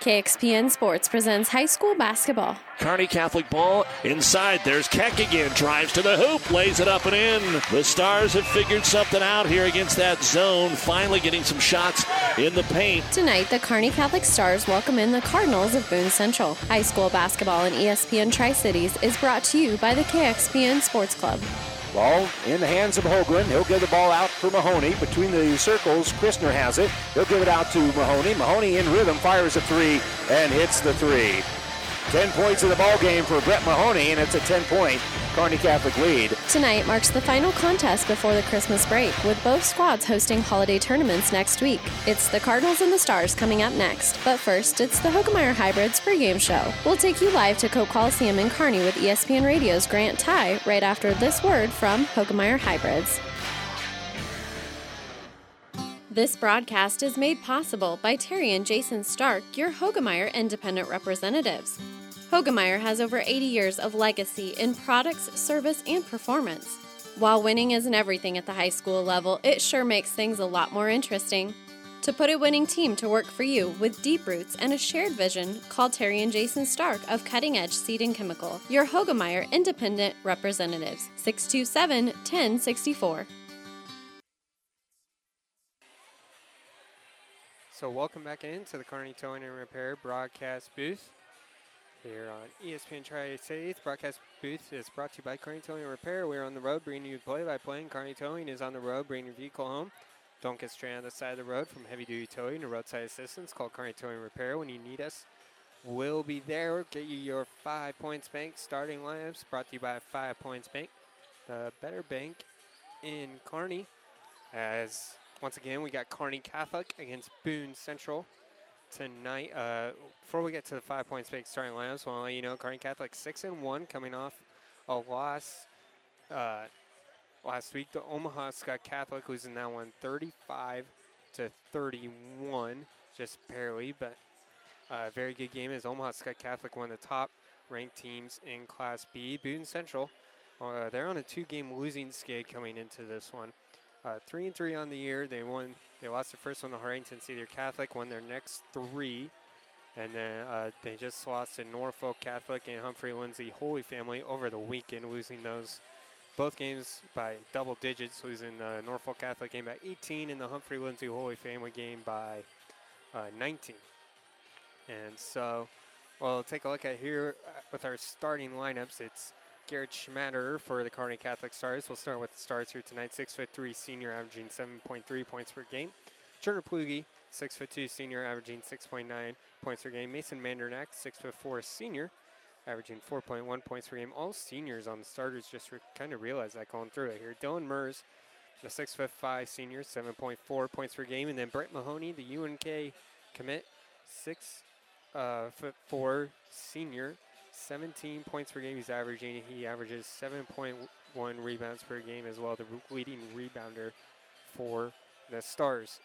KXPN Sports presents high school basketball. Kearney Catholic ball inside. There's Keck again. Drives to the hoop, lays it up and in. The Stars have figured something out here against that zone. Finally getting some shots in the paint. Tonight, the Kearney Catholic Stars welcome in the Cardinals of Boone Central. High school basketball in ESPN Tri Cities is brought to you by the KXPN Sports Club. Ball in the hands of Hoagland. He'll give the ball out for Mahoney. Between the circles, Christner has it. He'll give it out to Mahoney. Mahoney in rhythm fires a three and hits the three. 10 points in the ball game for Brett Mahoney, and it's a 10-point Kearney Catholic lead. Tonight marks the final contest before the Christmas break, with both squads hosting holiday tournaments next week. It's the Cardinals and the Stars coming up next, but first, it's the Hoegemeyer Hybrids pregame show. We'll take you live to Cope Coliseum in Kearney with ESPN Radio's Grant Ty right after this word from Hoegemeyer Hybrids. This broadcast is made possible by Terry and Jason Stark, your Hoegemeyer independent representatives. Hoegemeyer has over 80 years of legacy in products, service, and performance. While winning isn't everything at the high school level, it sure makes things a lot more interesting. To put a winning team to work for you with deep roots and a shared vision, call Terry and Jason Stark of Cutting Edge Seed and Chemical, your Hoegemeyer independent representatives, 627 1064. So welcome back into the Kearney Towing and Repair broadcast booth here on ESPN Tri-Cities. Broadcast booth is brought to you by Kearney Towing Repair. We're on the road bringing you play-by-play. and Kearney Towing is on the road bringing your vehicle home. Don't get stranded on the side of the road from heavy-duty towing or roadside assistance. Call Kearney Towing Repair when you need us. We'll be there. Get you your Five Points Bank starting lineups brought to you by Five Points Bank, the better bank in Kearney. As once again, we got Kearney Catholic against Boone Central tonight. Uh, before we get to the five points big starting lineups, I want to let you know Kearney Catholic six and one coming off a loss uh, last week to Omaha Skutt Catholic, who's in that one 35 to 31, just barely, but a uh, very good game as Omaha Skutt Catholic, one of the top ranked teams in Class B. Boone Central, uh, they're on a two-game losing skid coming into this one. Uh, three and three on the year. They won. They lost the first one to Hartington Cedar Catholic. Won their next three, and then uh, they just lost to Norfolk Catholic and Humphrey Lindsay Holy Family over the weekend, losing those both games by double digits. Losing the Norfolk Catholic game by 18 and the Humphrey Lindsay Holy Family game by uh, 19. And so, we'll take a look at here uh, with our starting lineups. It's Garrett Schmatter for the Kearney Catholic Stars. We'll start with the Stars here tonight. Six foot three senior, averaging 7.3 points per game. Turner Plugi, six foot two senior, averaging 6.9 points per game. Mason Mandernack, six foot four senior, averaging 4.1 points per game. All seniors on the starters just re- kind of realized that going through it here. Dylan Mers, the six foot five senior, 7.4 points per game, and then Brett Mahoney, the UNK commit, six uh, foot four senior, 17 points per game he's averaging. He averages 7.1 rebounds per game as well, the leading rebounder for the Stars.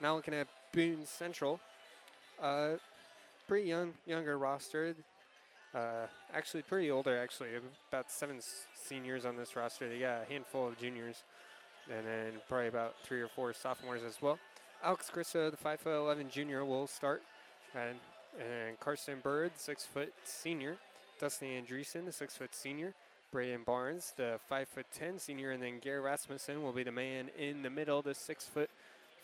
Now looking at Boone Central, uh, pretty young, younger roster. Uh, actually, pretty older. Actually, about seven seniors on this roster. They got a handful of juniors, and then probably about three or four sophomores as well. Alex Grisso, the 5'11 junior, will start, and and Carson Bird, six foot senior, Dustin Andreessen, the six foot senior. Braden Barnes, the five foot ten senior, and then Gary Rasmussen will be the man in the middle, the six foot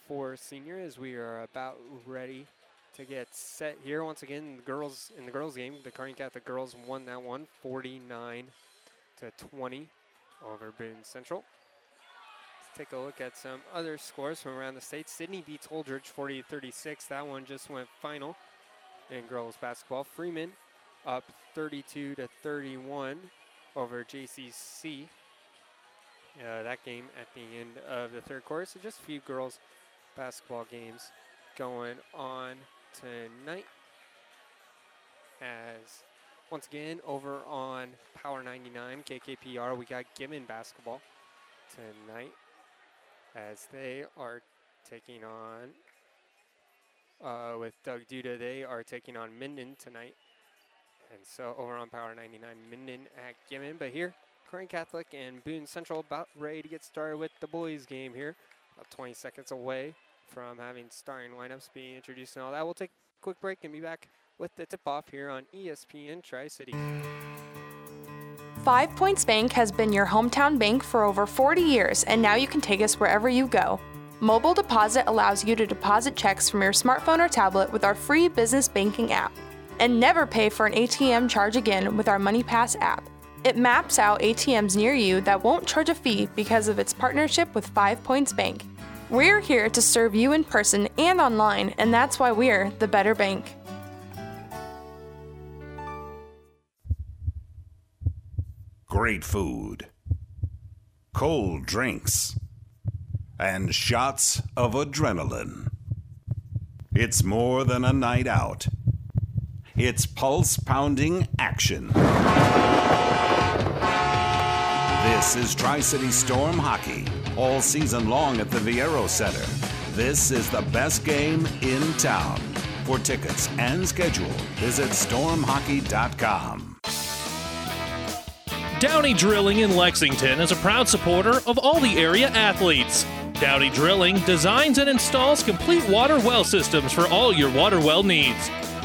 four senior, as we are about ready to get set here. Once again, the girls in the girls game, the Kearney Catholic girls won that one, 49 to 20 over Boone Central. Let's take a look at some other scores from around the state. Sidney beats Holdrege 40 36. That one just went final in girls basketball. Freeman up 32 to 31 over JCC. Uh, that game at the end of the third quarter. So just a few girls basketball games going on tonight. As once again over on Power 99 KKPR, we got Gibbon basketball tonight as they are taking on uh, with Doug Duda. They are taking on Minden tonight and so over on Power 99, Minden at Gibbon. But here, Kearney Catholic and Boone Central about ready to get started with the boys game here. About 20 seconds away from having starting lineups being introduced and all that. We'll take a quick break and be back with the tip off here on ESPN Tri City. Five Points Bank has been your hometown bank for over 40 years, and now you can take us wherever you go. Mobile Deposit allows you to deposit checks from your smartphone or tablet with our free business banking app. And never pay for an ATM charge again with our MoneyPass app. It maps out ATMs near you that won't charge a fee because of its partnership with Five Points Bank. We're here to serve you in person and online, and that's why we're the better bank. Great food, cold drinks, and shots of adrenaline. It's more than a night out. It's pulse pounding action. This is Tri City Storm Hockey, all season long at the Viaero Center. This is the best game in town. For tickets and schedule, visit stormhockey.com. Downey Drilling in Lexington is a proud supporter of all the area athletes. Downey Drilling designs and installs complete water well systems for all your water well needs.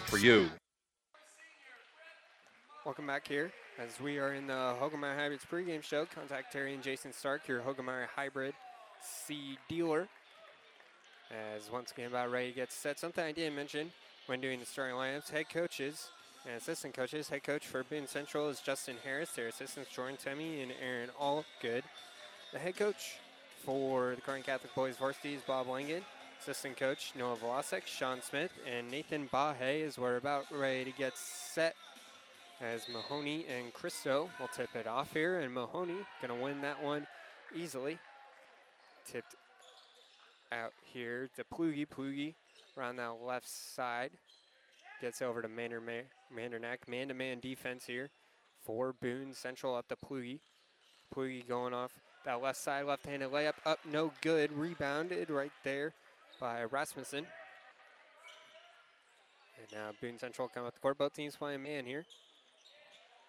for you. Welcome back here as we are in the Hoegemeyer Hybrids pregame show. Contact Terry and Jason Stark, your Hoegemeyer Hybrid C dealer. As once again, about ready to get set. Something I didn't mention when doing the starting lineups, head coaches and assistant coaches. Head coach for Boone Central is Justin Harris. Their assistants Jordan Temmie and Aaron Allgood. The head coach for the current Catholic Boys Varsity is Bob Langen. Assistant coach Noah Vlasek, Sean Smith, and Nathan Bahe as we're about ready to get set as Mahoney and Christo will tip it off here, and Mahoney going to win that one easily. Tipped out here to Plugi. Plugi around that left side. Gets over to Mander, Mandernack. Man-to-man defense here for Boone Central up to Plugi. Plugi going off that left side, left-handed layup up, no good. Rebounded right there by Rasmussen. And now Boone Central come up the court. Both teams playing man here.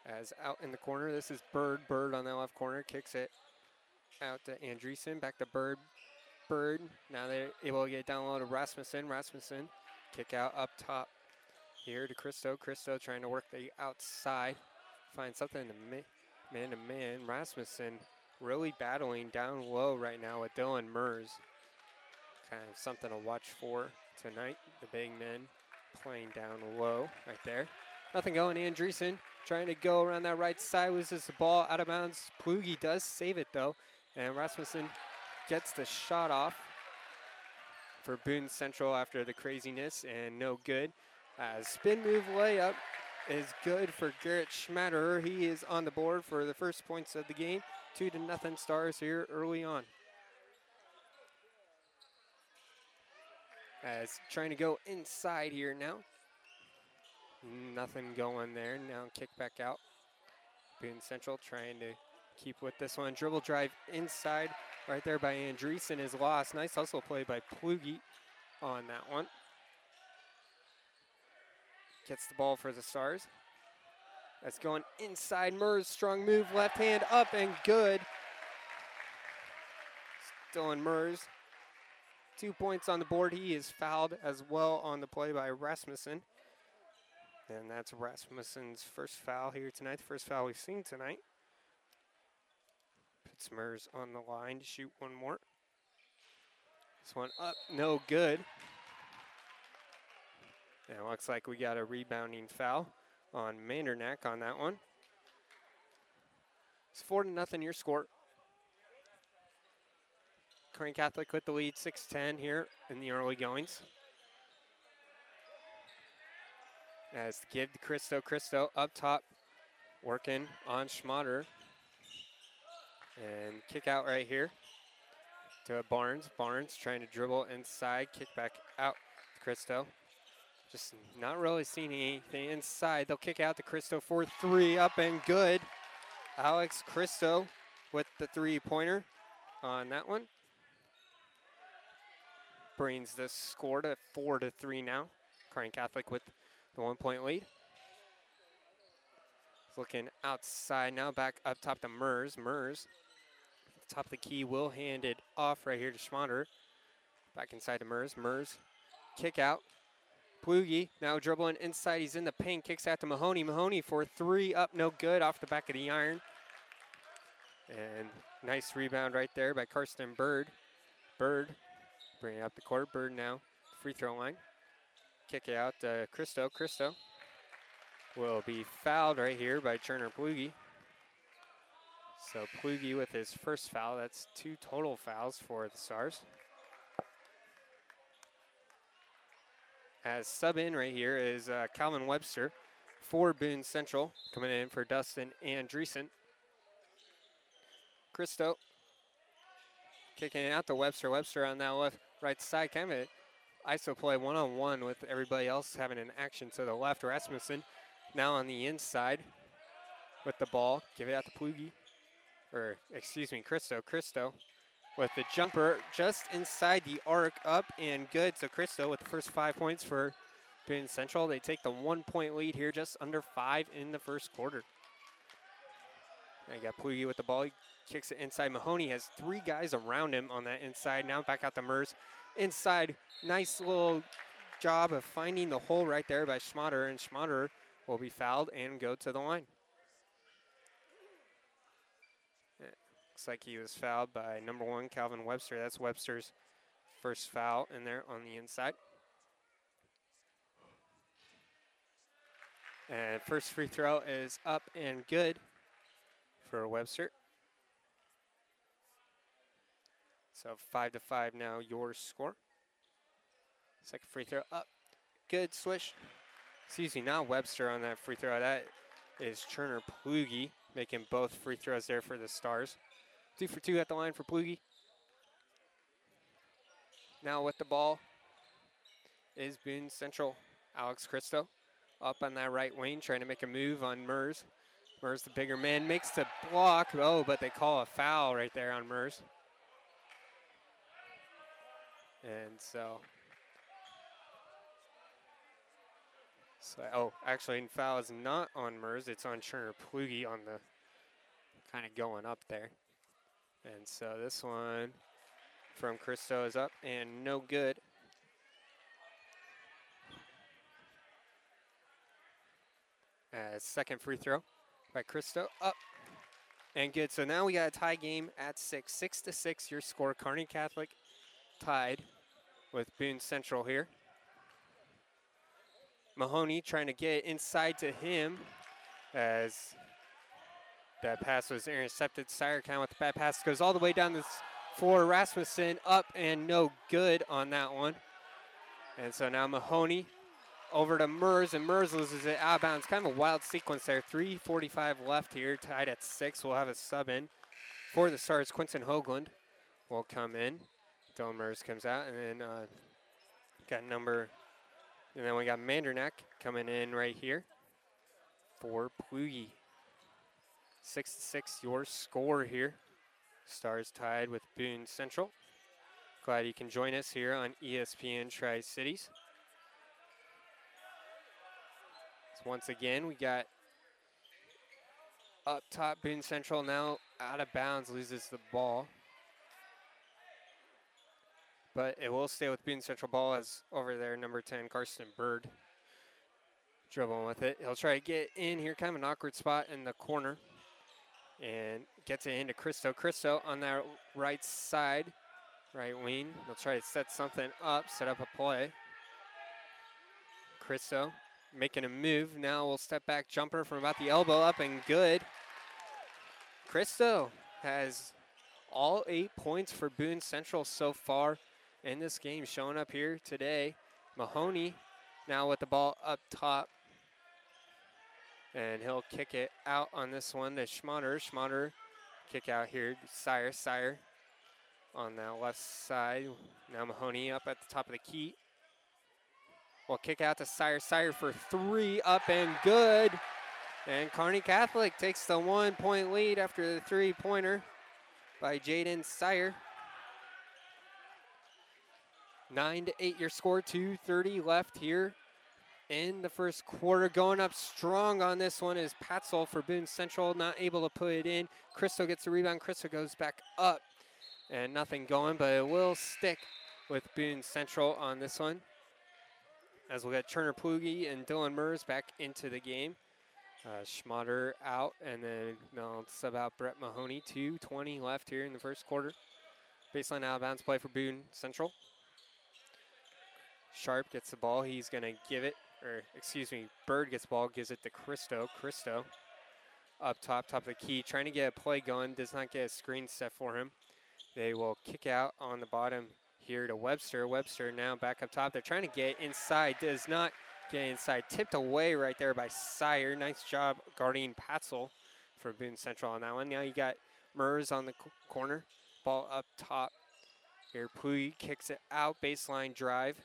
As out in the corner, this is Bird. Bird on the left corner kicks it out to Andreessen. Back to Bird. Bird. Now they're able to get down low to Rasmussen. Rasmussen kick out up top here to Christo. Christo trying to work the outside. Find something to man to man. Rasmussen really battling down low right now with Dylan Mers. Kind of something to watch for tonight. The big men playing down low right there. Nothing going. Andreessen trying to go around that right side. Loses the ball out of bounds. Plugi does save it though. And Rasmussen gets the shot off for Boone Central after the craziness and no good. Uh, spin move layup is good for Garrett Schmatterer. He is on the board for the first points of the game. Two to nothing stars here early on. As trying to go inside here now. Nothing going there. Now kick back out. Boone Central trying to keep with this one. Dribble drive inside right there by Andreessen is lost. Nice hustle play by Plugi on that one. Gets the ball for the Stars. That's going inside. Mers, strong move, left hand up and good. Dylan Mers. Two points on the board. He is fouled as well on the play by Rasmussen. And that's Rasmussen's first foul here tonight, the first foul we've seen tonight. Puts Mers on the line to shoot one more. This one up, no good. And it looks like we got a rebounding foul on Mandernack on that one. It's four to nothing your score. Kearney Catholic with the lead, 6-10 here in the early goings. As give to Christo. Christo up top, working on Schmatter. And kick out right here to Barnes. Barnes trying to dribble inside, kick back out to Christo. Just not really seeing anything inside. They'll kick out to Christo for three, up and good. Alex Christo with the three-pointer on that one. Brings the score to four to three now. Kearney Catholic with the one-point lead. Looking outside now, back up top to Mers. Mers, top of the key, will hand it off right here to Schmatter. Back inside to Mers. Mers, kick out. Plugi now dribbling inside. He's in the paint. Kicks out to Mahoney. Mahoney for three up, no good, off the back of the iron. And nice rebound right there by Karsten Bird. Bird bringing up the court. Bird now free throw line. Kick it out to Christo. Christo will be fouled right here by Turner Plugi. So Plugi with his first foul. That's two total fouls for the Stars. As sub in right here is uh, Calvin Webster for Boone Central, coming in for Dustin Andreessen. Christo kicking it out to Webster. Webster on that left right side, kind ISO play one on one with everybody else having an action to the left. Rasmussen now on the inside with the ball. Give it out to Plugi, or excuse me, Christo. Christo with the jumper just inside the arc, up and good. So Christo with the first five points for Boone Central. They take the one point lead here, just under five in the first quarter. Now you got Plugi with the ball. He kicks it inside. Mahoney has three guys around him on that inside. Now back out to Mers. Inside, nice little job of finding the hole right there by Schmatter, and Schmatter will be fouled and go to the line. Eh, looks like he was fouled by number one, Calvin Webster. That's Webster's first foul in there on the inside. And first free throw is up and good for Webster. So five to five now, your score. Second free throw up. Good swish. Excuse me, now Webster on that free throw. That is Turner Plugi making both free throws there for the Stars. Two for two at the line for Plugi. Now with the ball is Boone Central. Alex Christo up on that right wing, trying to make a move on Mers. Mers, the bigger man, makes the block. Oh, but they call a foul right there on Mers. And so, so oh, actually, foul is not on Mers. It's on Turner Plugi on the kind of going up there. And so this one from Christo is up and no good. As second free throw by Christo up and good. So now we got a tie game at six, six to six. Your score, Kearney Catholic tied with Boone Central here. Mahoney trying to get inside to him as that pass was intercepted. Count with the bad pass goes all the way down the floor. Rasmussen up and no good on that one. And so now Mahoney over to Mers, and Mers loses it out of bounds. Kind of a wild sequence there. 3.45 left here, tied at six. We'll have a sub in for the Stars. Quinton Hoagland will come in. Dylan Mers comes out, and then uh, got number, and then we got Mandernack coming in right here for Plugi. Six to six, your score here. Stars tied with Boone Central. Glad you can join us here on ESPN Tri Cities. So once again, we got up top Boone Central now out of bounds, loses the ball. But it will stay with Boone Central ball as over there, number 10, Karsten Bird. Dribbling with it. He'll try to get in here, kind of an awkward spot in the corner and gets it into Christo. Christo on that right side, right wing. They'll try to set something up, set up a play. Christo making a move. Now we'll step back jumper from about the elbow up and good. Christo has all eight points for Boone Central so far in this game. Showing up here today, Mahoney now with the ball up top. And he'll kick it out on this one to Schmotter. Schmotter kick out here. Sire, Sire on that left side. Now Mahoney up at the top of the key. Will kick out to Sire. Sire for three, up and good. And Kearney Catholic takes the one point lead after the three pointer by Jaden Sire. Nine to eight your score, 2.30 left here in the first quarter. Going up strong on this one is Patzel for Boone Central, not able to put it in. Cristo gets the rebound. Cristo goes back up and nothing going, but it will stick with Boone Central on this one. As we'll get Turner Plugi and Dylan Mers back into the game. Uh, Schmotter out, and then they'll sub out Brett Mahoney. 2.20 left here in the first quarter. Baseline out of bounds play for Boone Central. Sharp gets the ball. He's going to give it, or excuse me, Bird gets the ball, gives it to Cristo. Cristo up top, top of the key, trying to get a play going. Does not get a screen set for him. They will kick out on the bottom here to Webster. Webster now back up top. They're trying to get inside. Does not get inside. Tipped away right there by Sire. Nice job guarding Patzel for Boone Central on that one. Now you got Mers on the corner. Ball up top. Here Plugi kicks it out. Baseline drive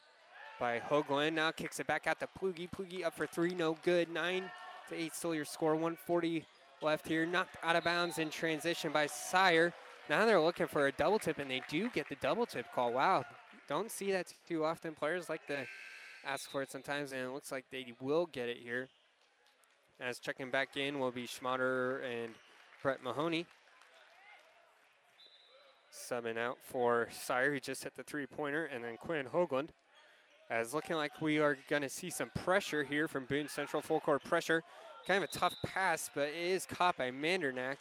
by Hoagland. Now kicks it back out to Plugi. Plugi up for three. No good. Nine to eight still your score. 140 left here. Knocked out of bounds in transition by Sire. Now they're looking for a double tip, and they do get the double tip call. Wow, don't see that too often. Players like to ask for it sometimes, and it looks like they will get it here. As checking back in will be Schmotter and Brett Mahoney. Subbing out for Sire, who just hit the three-pointer, and then Quinn Hoagland. As looking like we are going to see some pressure here from Boone Central, full court pressure. Kind of a tough pass, but it is caught by Mandernack.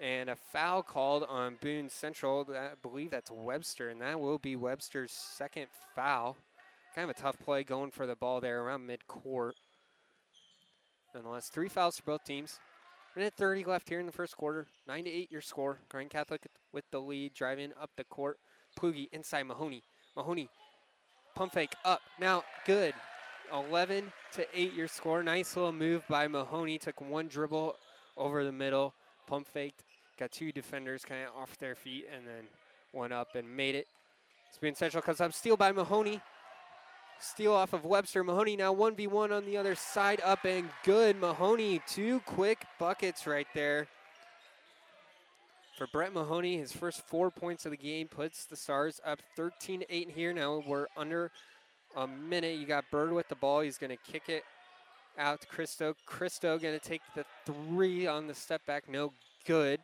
And a foul called on Boone Central. I believe that's Webster, and that will be Webster's second foul. Kind of a tough play going for the ball there around midcourt. Nonetheless, three fouls for both teams. Minute 30 left here in the first quarter. 9 to 8 your score. Grand Catholic with the lead, driving up the court. Plugi inside Mahoney. Mahoney, pump fake up. Now, good. 11 to 8 your score. Nice little move by Mahoney. Took one dribble over the middle pump faked, got two defenders kind of off their feet, and then one up and made it. Spin Central comes up, steal by Mahoney. Steal off of Webster. Mahoney now 1v1 on the other side, up and good. Mahoney, two quick buckets right there. For Brett Mahoney, his first four points of the game puts the Stars up 13 8 here. Now we're under a minute. You got Bird with the ball. He's going to kick it out to Cristo. Cristo going to take the three on the step back. No good.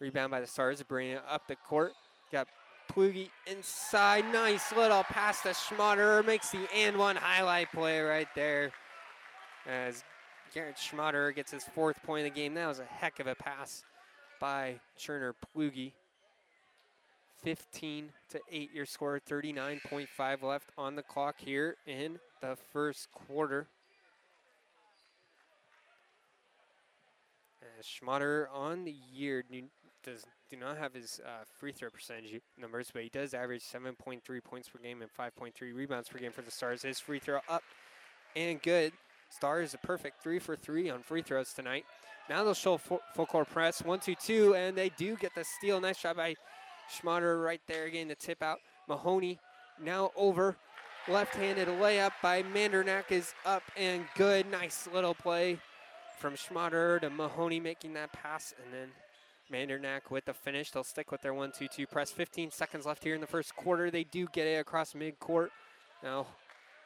Rebound by the Stars, bringing it up the court. Got Plugi inside. Nice little pass to Schmotter. Makes the and one highlight play right there. As Garrett Schmotter gets his fourth point of the game. That was a heck of a pass by Turner Plugi. 15 to 8 your score 39.5 left on the clock here in the first quarter Schmotter on the year does do not have his uh, free throw percentage numbers, but he does average 7.3 points per game and 5.3 rebounds per game for the Stars. His free throw up and good. Stars a perfect three for three on free throws tonight. Now they'll show full, full court press, one, two, two, and they do get the steal. Nice shot by Schmotter right there, getting the tip out. Mahoney now over. Left-handed layup by Mandernack is up and good. Nice little play from Schmotter to Mahoney making that pass, and then Mandernack with the finish. They'll stick with their 1 2 2 press. 15 seconds left here in the first quarter. They do get it across midcourt. Now,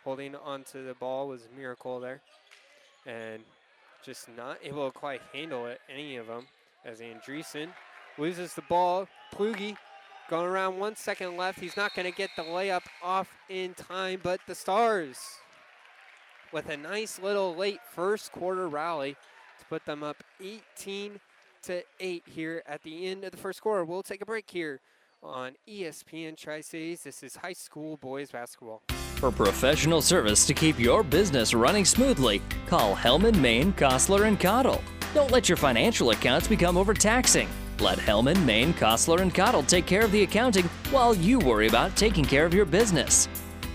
holding onto the ball was a miracle there. And just not able to quite handle it, any of them, as Andreessen loses the ball. Plugi going around one second left. He's not going to get the layup off in time, but the Stars with a nice little late first quarter rally to put them up 18 to 8 here at the end of the first quarter. We'll take a break here on ESPN Tri Cities. This is high school boys basketball. For professional service to keep your business running smoothly, call Hellman, Maine, Kostler, and Cottle. Don't let your financial accounts become overtaxing. Let Hellman, Maine, Kostler, and Cottle take care of the accounting while you worry about taking care of your business.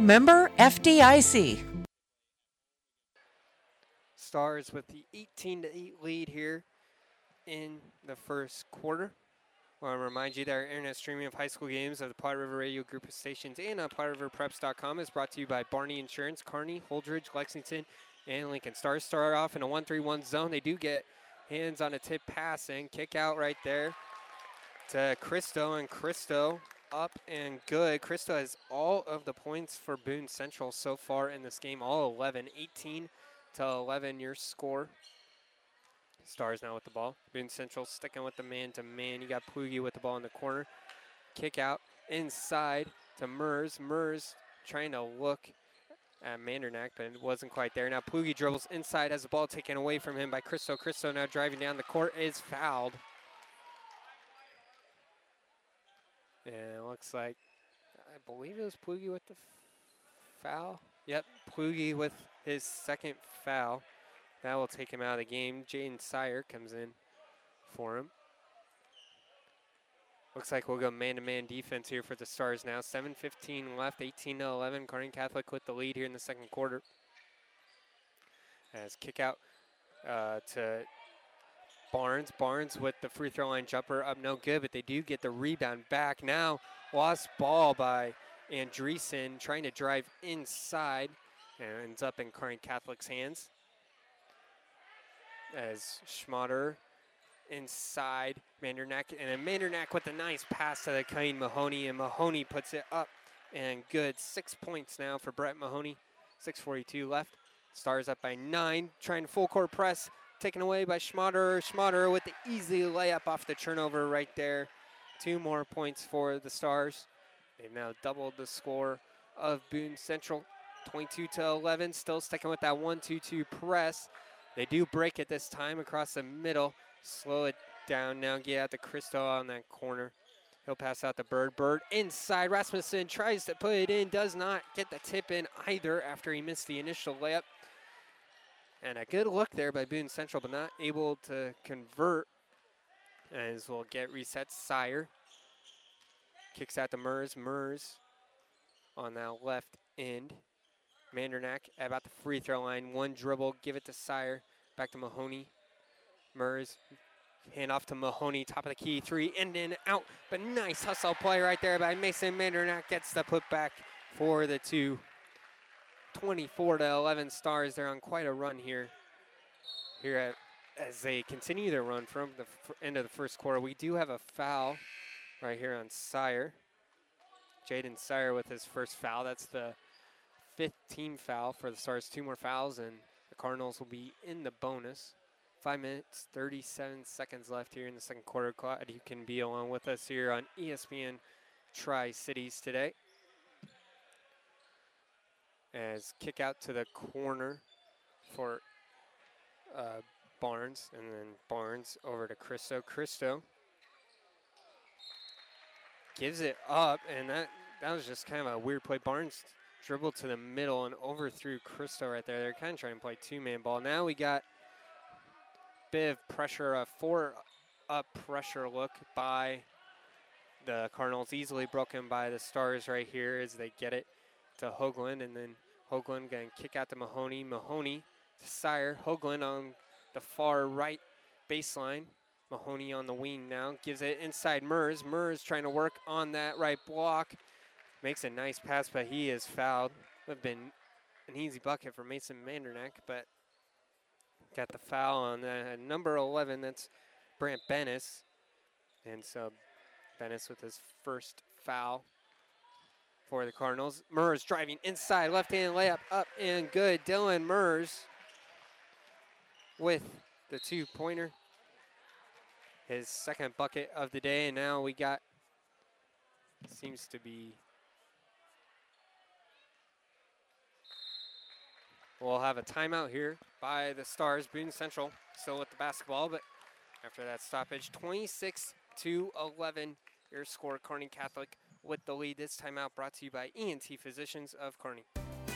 Member FDIC. Stars with the 18 to 8 lead here in the first quarter. Well, I want to remind you that our internet streaming of high school games of the Platte River Radio Group of Stations and on PlatteRiverPreps.com is brought to you by Barney Insurance, Kearney, Holdrege, Lexington, and Lincoln. Stars start off in a 1-3-1 zone. They do get hands on a tip pass and kick out right there to Cristo, and Cristo up and good. Cristo has all of the points for Boone Central so far in this game, all 11, 18 to 11 your score. Stars now with the ball. Boone Central sticking with the man to man. You got Plugi with the ball in the corner. Kick out inside to Mers. Mers trying to look at Mandernack, but it wasn't quite there. Now Plugi dribbles inside, has the ball taken away from him by Cristo. Cristo now driving down the court is fouled. And it looks like, I believe it was Plugi with the foul. Yep, Plugi with his second foul. That will take him out of the game. Jaden Sire comes in for him. Looks like we'll go man-to-man defense here for the Stars now. 7.15 left, 18 to 11. Kearney Catholic with the lead here in the second quarter. As kick out uh, to Barnes. Barnes with the free throw line jumper up no good, but they do get the rebound back. Now lost ball by Andreessen trying to drive inside and ends up in Kearney Catholic's hands. As Schmatter inside Mandernack, and then Mandernack with a nice pass to the Kane Mahoney, and Mahoney puts it up and good. Six points now for Brett Mahoney. 6.42 left. Stars up by nine, trying full court press, taken away by Schmatter. Schmatter with the easy layup off the turnover right there. Two more points for the Stars. They've now doubled the score of Boone Central. 22 to 11, still sticking with that 1-2-2 press. They do break it this time across the middle. Slow it down now, get out to Cristo on that corner. He'll pass out the Bird. Bird inside. Rasmussen tries to put it in, does not get the tip in either after he missed the initial layup. And a good look there by Boone Central, but not able to convert. As we'll get reset. Sire kicks out to Mers. Mers on that left end. Mandernack about the free throw line. One dribble, give it to Sire. Back to Mahoney. Mers, hand off to Mahoney, top of the key, three, in and out. But nice hustle play right there by Mason Mandernack. Gets the putback for the two. 24 to 11 stars. They're on quite a run here. Here at, as they continue their run from the end of the first quarter. We do have a foul right here on Sire. Jaden Sire with his first foul. That's the fifth team foul for the Stars. Two more fouls, and the Cardinals will be in the bonus. Five minutes, 37 seconds left here in the second quarter. Glad you can be along with us here on ESPN Tri Cities today. As kick out to the corner for uh, Barnes, and then Barnes over to Cristo. Cristo gives it up, and that, that was just kind of a weird play. Barnes dribbled to the middle and overthrew Cristo right there. They're kind of trying to play two-man ball. Now we got bit of pressure, a four-up pressure look by the Cardinals, easily broken by the Stars right here as they get it to Hoagland, and then Hoagland going to kick out to Mahoney. Mahoney to Sire. Hoagland on the far right baseline. Mahoney on the wing now. Gives it inside Mers. Mers trying to work on that right block. Makes a nice pass, but he is fouled. Would have been an easy bucket for Mason Mandernack, but got the foul on number 11. That's Brant Bennis. And so Bennis with his first foul for the Cardinals. Mers driving inside, left-hand layup up and good. Dylan Mers with the two-pointer. His second bucket of the day, and now we got seems to be We'll have a timeout here by the Stars. Boone Central still with the basketball, but after that stoppage, 26 to 11. Your score, Kearney Catholic with the lead. This time out, brought to you by ENT Physicians of Kearney.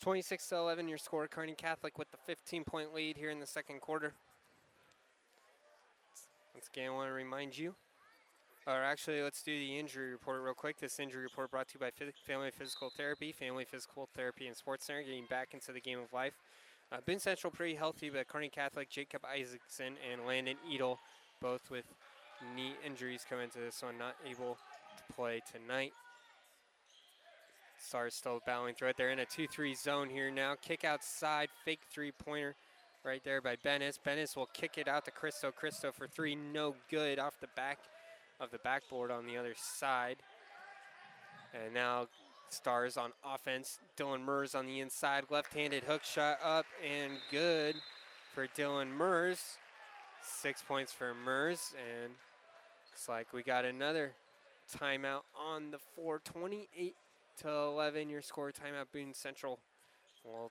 26 to 11 your score. Kearney Catholic with the 15 point lead here in the second quarter. Once again, I want to remind you, or actually, let's do the injury report real quick. This injury report brought to you by Family Physical Therapy, Family Physical Therapy and Sports Center, getting back into the game of life. Uh, Central pretty healthy, but Kearney Catholic, Jacob Isaacson and Landon Edel, both with knee injuries coming into this one, not able to play tonight. Stars still battling through it. They're in a 2-3 zone here now. Kick outside, fake three-pointer right there by Bennis. Bennis will kick it out to Cristo. Cristo for three, no good off the back of the backboard on the other side. And now Stars on offense. Dylan Mers on the inside, left-handed hook shot up and good for Dylan Mers. Six points for Mers, and looks like we got another timeout on the 428 to 11. Your score timeout, Boone Central. We'll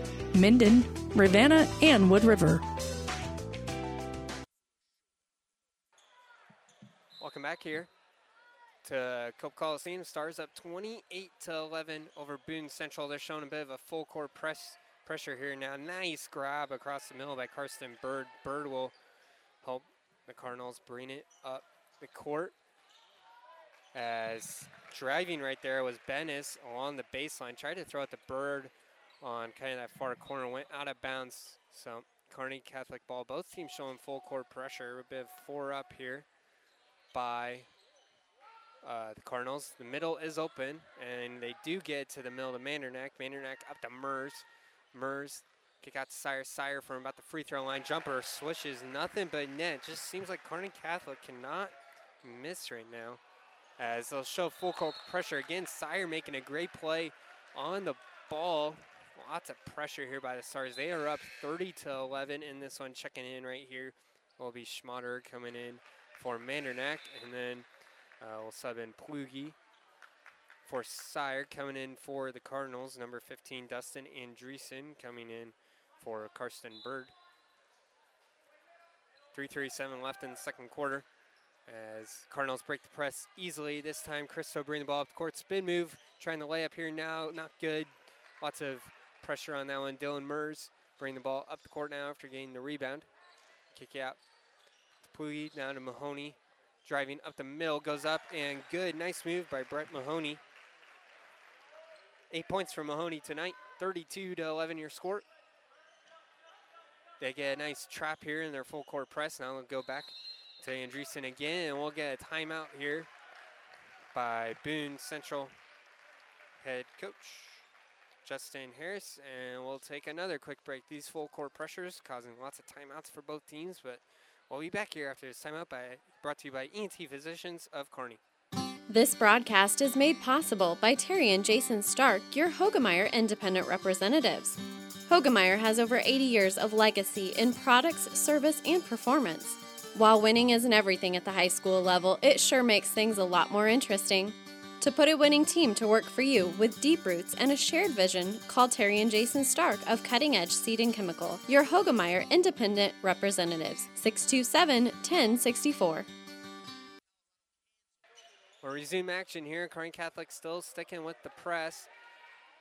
Minden, Ravenna, and Wood River. Welcome back here to Cope Coliseum. Stars up 28 to 11 over Boone Central. They're showing a bit of a full court press pressure here now. Nice grab across the middle by Karsten Bird. Bird will help the Cardinals bring it up the court. As driving right there was Bennis along the baseline. Tried to throw at the Bird on kind of that far corner. Went out of bounds. So Kearney Catholic ball. Both teams showing full court pressure. A bit of four up here by uh, the Cardinals. The middle is open, and they do get to the middle of Mandernack. Mandernack up to Mers. Mers kick out to Sire. Sire from about the free throw line. Jumper swishes nothing but net. Just seems like Kearney Catholic cannot miss right now. As they'll show full court pressure again. Sire making a great play on the ball. Lots of pressure here by the Stars. They are up 30 to 11 in this one. Checking in right here will be Schmatter coming in for Mandernack. And then uh, we'll sub in Plugi for Sire coming in for the Cardinals. Number 15, Dustin Andreessen coming in for Karsten Bird. 337 left in the second quarter as Cardinals break the press easily. This time, Cristo bring the ball up the court. Spin move, trying to lay up here now. Not good. Lots of pressure on that one. Dylan Mers bring the ball up the court now after getting the rebound. Kick out Puyi down to Mahoney. Driving up the middle, goes up and good. Nice move by Brett Mahoney. Eight points for Mahoney tonight. 32 to 11 your score. They get a nice trap here in their full court press. Now they'll go back to Andreessen again, and we'll get a timeout here by Boone Central head coach Justin Harris. And we'll take another quick break. These full court pressures causing lots of timeouts for both teams, but we'll be back here after this timeout by, brought to you by ENT Physicians of Kearney. This broadcast is made possible by Terry and Jason Stark, your Hoegemeyer independent representatives. Hoegemeyer has over 80 years of legacy in products, service, and performance. While winning isn't everything at the high school level, it sure makes things a lot more interesting. To put a winning team to work for you with deep roots and a shared vision, call Terry and Jason Stark of Cutting Edge Seed and Chemical, your Hoegemeyer independent representatives, 627 1064. We'll resume action here. Kearney Catholic still sticking with the press.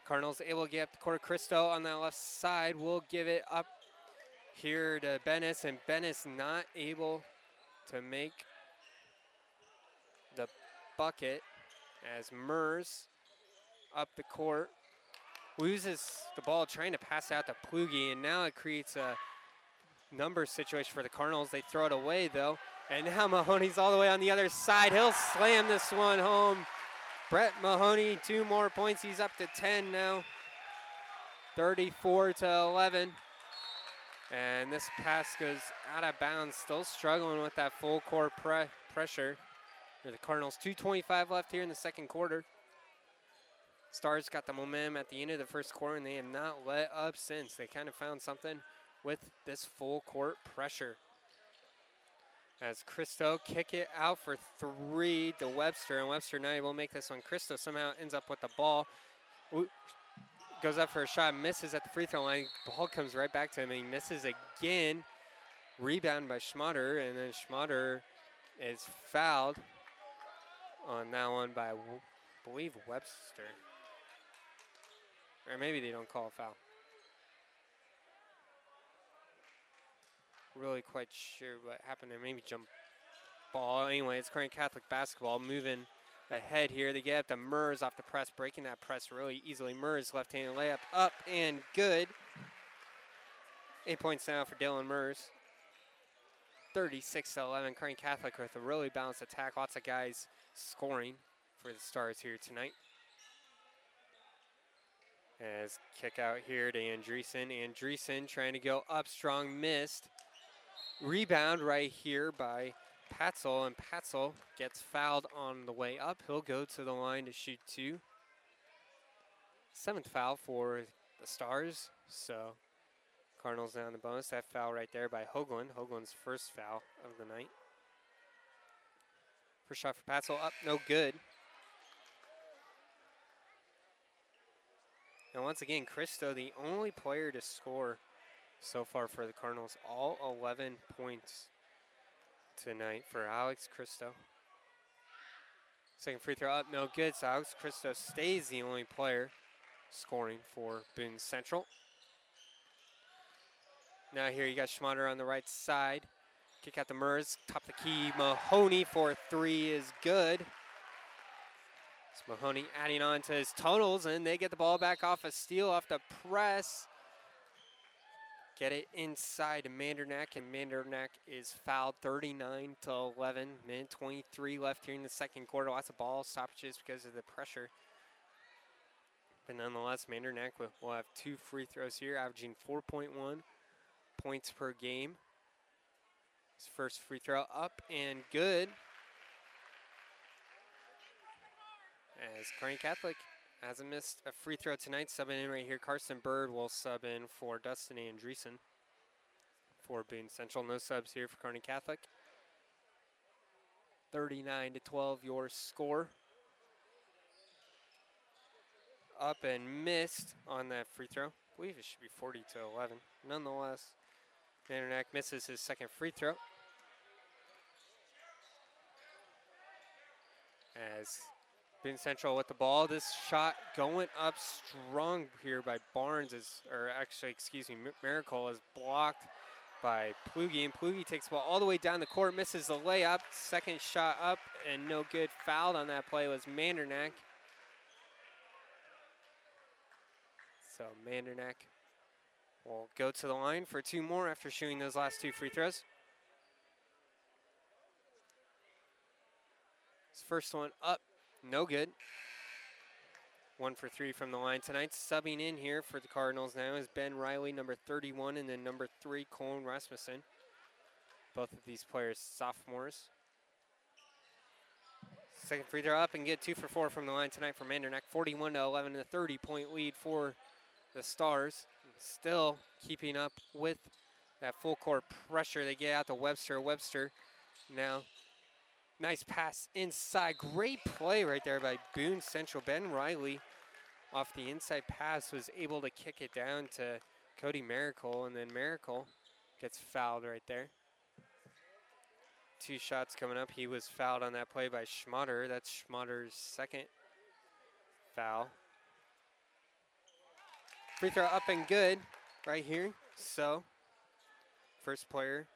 Cardinals able to get up the court. Christo on that left side will give it up here to Bennis, and Bennis not able to make the bucket as Mers up the court loses the ball trying to pass out to Plugi, and now it creates a number situation for the Cardinals. They throw it away though, and now Mahoney's all the way on the other side. He'll slam this one home. Brett Mahoney, two more points. He's up to 10 now. 34 to 11. And this pass goes out of bounds, still struggling with that full court pre pressure. For the Cardinals, 2.25 left here in the second quarter. Stars got the momentum at the end of the first quarter, and they have not let up since. They kind of found something with this full court pressure. As Christo kick it out for three to Webster, and Webster able to make this one. Christo somehow ends up with the ball. Goes up for a shot, misses at the free throw line. Ball comes right back to him, and he misses again. Rebound by Schmatter, and then Schmatter is fouled on that one by, I believe, Webster. Or maybe they don't call a foul. Really quite sure what happened there. Maybe jump ball. Anyway, it's Kearney Catholic basketball moving ahead here. They get up to Mers off the press, breaking that press really easily. Mers left-handed layup up and good. Eight points now for Dylan Mers. 36 to 11. Kearney Catholic with a really balanced attack. Lots of guys scoring for the Stars here tonight. As kick out here to Andreessen. Andreessen trying to go up strong, missed. Rebound right here by Patzel, and Patzel gets fouled on the way up. He'll go to the line to shoot two. Seventh foul for the Stars, so Cardinals down the bonus. That foul right there by Hoagland. Hoagland's first foul of the night. First shot for Patzel up, no good. And once again, Christo, the only player to score so far for the Cardinals. All 11 points tonight for Alex Christo. Second free throw up, no good. So Alex Christo stays the only player scoring for Boone Central. Now here you got Schmader on the right side. Kick out the Mers, top the key. Mahoney for three is good. It's Mahoney adding on to his totals, and they get the ball back off a steal off the press. Get it inside to Mandernack, and Mandernack is fouled 39 to 11. Minute 23 left here in the second quarter. Lots of ball stoppages because of the pressure. But nonetheless, Mandernack will have two free throws here, averaging 4.1 points per game. His first free throw up and good. As Kearney Catholic hasn't missed a free throw tonight, subbing in right here. Carson Bird will sub in for Dustin Andreessen for Boone Central. No subs here for Kearney Catholic. 39 to 12 your score. Up and missed on that free throw. I believe it should be 40 to 11. Nonetheless, Mandernack misses his second free throw. As Boone Central with the ball. This shot going up strong here by Barnes is, or actually, excuse me, Miracle is blocked by Plugi. And Plugi takes the ball all the way down the court, misses the layup. Second shot up and no good. Fouled on that play was Mandernack. So Mandernack will go to the line for two more after shooting those last two free throws. First one up No good. One for three from the line tonight. Subbing in here for the Cardinals now is Ben Riley, number 31, and then number three, Colin Rasmussen. Both of these players sophomores. Second free throw up and get two for four from the line tonight for Mandernack. 41 to 11, a 30 point lead for the Stars. Still keeping up with that full court pressure. They get out to Webster. Webster now. Nice pass inside. Great play right there by Boone Central. Ben Riley off the inside pass was able to kick it down to Cody Miracle, and then Miracle gets fouled right there. Two shots coming up. He was fouled on that play by Schmotter. That's Schmotter's second foul. Free throw up and good right here. So, first player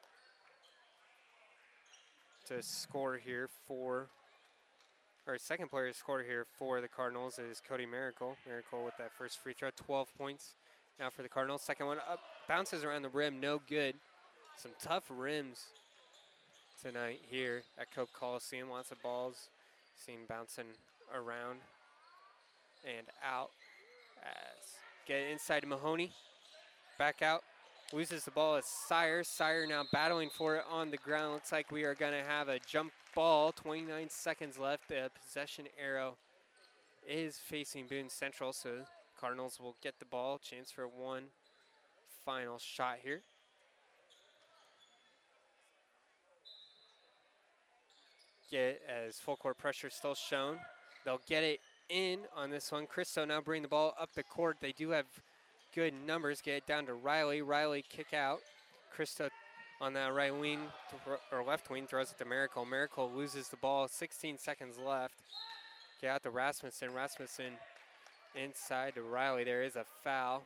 to score here for, or second player to score here for the Cardinals is Cody Miracle. Miracle with that first free throw, 12 points now for the Cardinals. Second one up, bounces around the rim, no good. Some tough rims tonight here at Cope Coliseum. Lots of balls seen bouncing around and out. As get inside Mahoney. Back out. Loses the ball as Sire. Sire now battling for it on the ground. Looks like we are going to have a jump ball. 29 seconds left. The possession arrow is facing Boone Central, so Cardinals will get the ball. Chance for one final shot here. get as full court pressure still shown. They'll get it in on this one. Christo now bring the ball up the court. They do have good numbers. Get down to Riley. Riley kick out. Christo on that right wing or left wing throws it to Miracle. Miracle loses the ball. 16 seconds left. Get out to Rasmussen. Rasmussen inside to Riley. There is a foul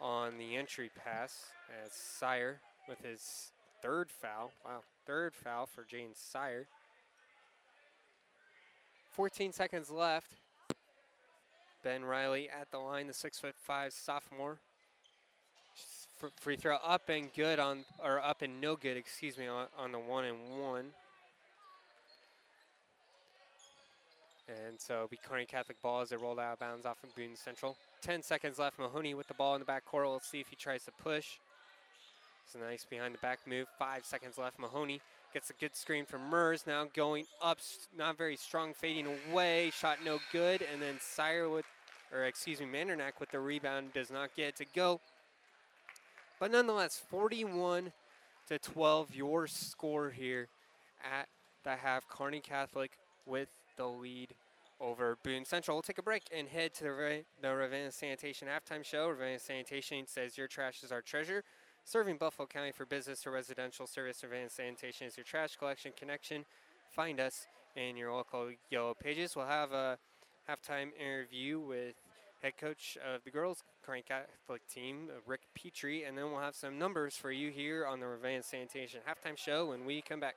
on the entry pass as Sire with his third foul. Wow, third foul for James Sire. 14 seconds left. Ben Riley at the line, the six foot five sophomore. Free throw up and good on, or up and no good, excuse me, on, the one and one. And so be Kearney Catholic ball as rolled out of bounds off of Boone Central. 10 seconds left. Mahoney with the ball in the back court. Let's see if he tries to push. It's a nice behind the back move. Five seconds left. Mahoney Gets a good screen from Mers. Now going up, not very strong, fading away. Shot no good. And then Sire with, or excuse me, Mandernack with the rebound does not get to go. But nonetheless, 41 to 12, your score here at the half. Kearney Catholic with the lead over Boone Central. We'll take a break and head to the, the Ravenna Sanitation halftime show. Ravenna Sanitation says your trash is our treasure. Serving Buffalo County for business or residential service, surveillance, sanitation is your trash collection connection. Find us in your local yellow pages. We'll have a halftime interview with head coach of the girls Kearney Catholic team, Rick Petrie, and then we'll have some numbers for you here on the Ravenna Sanitation halftime show when we come back.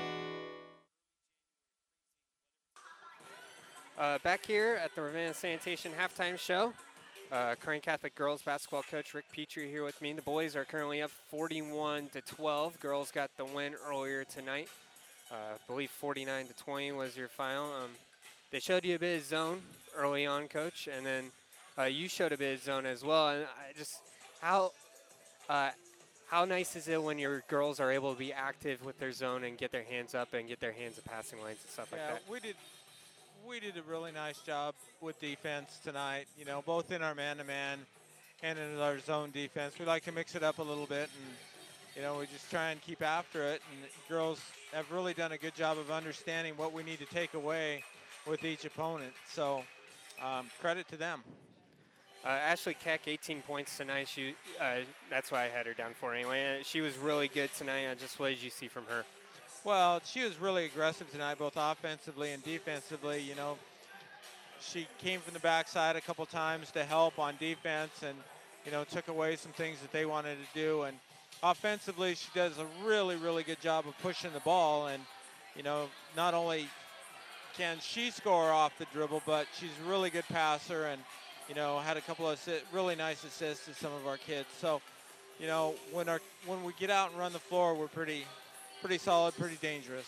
Uh, back here at the Ravenna Sanitation halftime show, uh, Kearney Catholic girls basketball coach Rick Petrie here with me. The boys are currently up 41 to 12. Girls got the win earlier tonight. Uh, I believe 49 to 20 was your final. Um, they showed you a bit of zone early on, coach, and then uh, you showed a bit of zone as well. And I just how uh, how nice is it when your girls are able to be active with their zone and get their hands up and get their hands at passing lanes and stuff yeah, like that? we did we did a really nice job with defense tonight. You know, both in our man-to-man and in our zone defense. We like to mix it up a little bit, and you know, we just try and keep after it. And girls have really done a good job of understanding what we need to take away with each opponent. So, um, credit to them. Uh, Ashley Keck, 18 points tonight. She, uh, that's why I had her down for anyway. Uh, she was really good tonight. Uh, just what did you see from her? Well, she was really aggressive tonight, both offensively and defensively. You know, she came from the backside a couple times to help on defense, and you know took away some things that they wanted to do. And offensively, she does a really, really good job of pushing the ball. And you know, not only can she score off the dribble, but she's a really good passer, and you know had a couple of assi- really nice assists to some of our kids. So, you know, when our when we get out and run the floor, we're pretty pretty solid, pretty dangerous.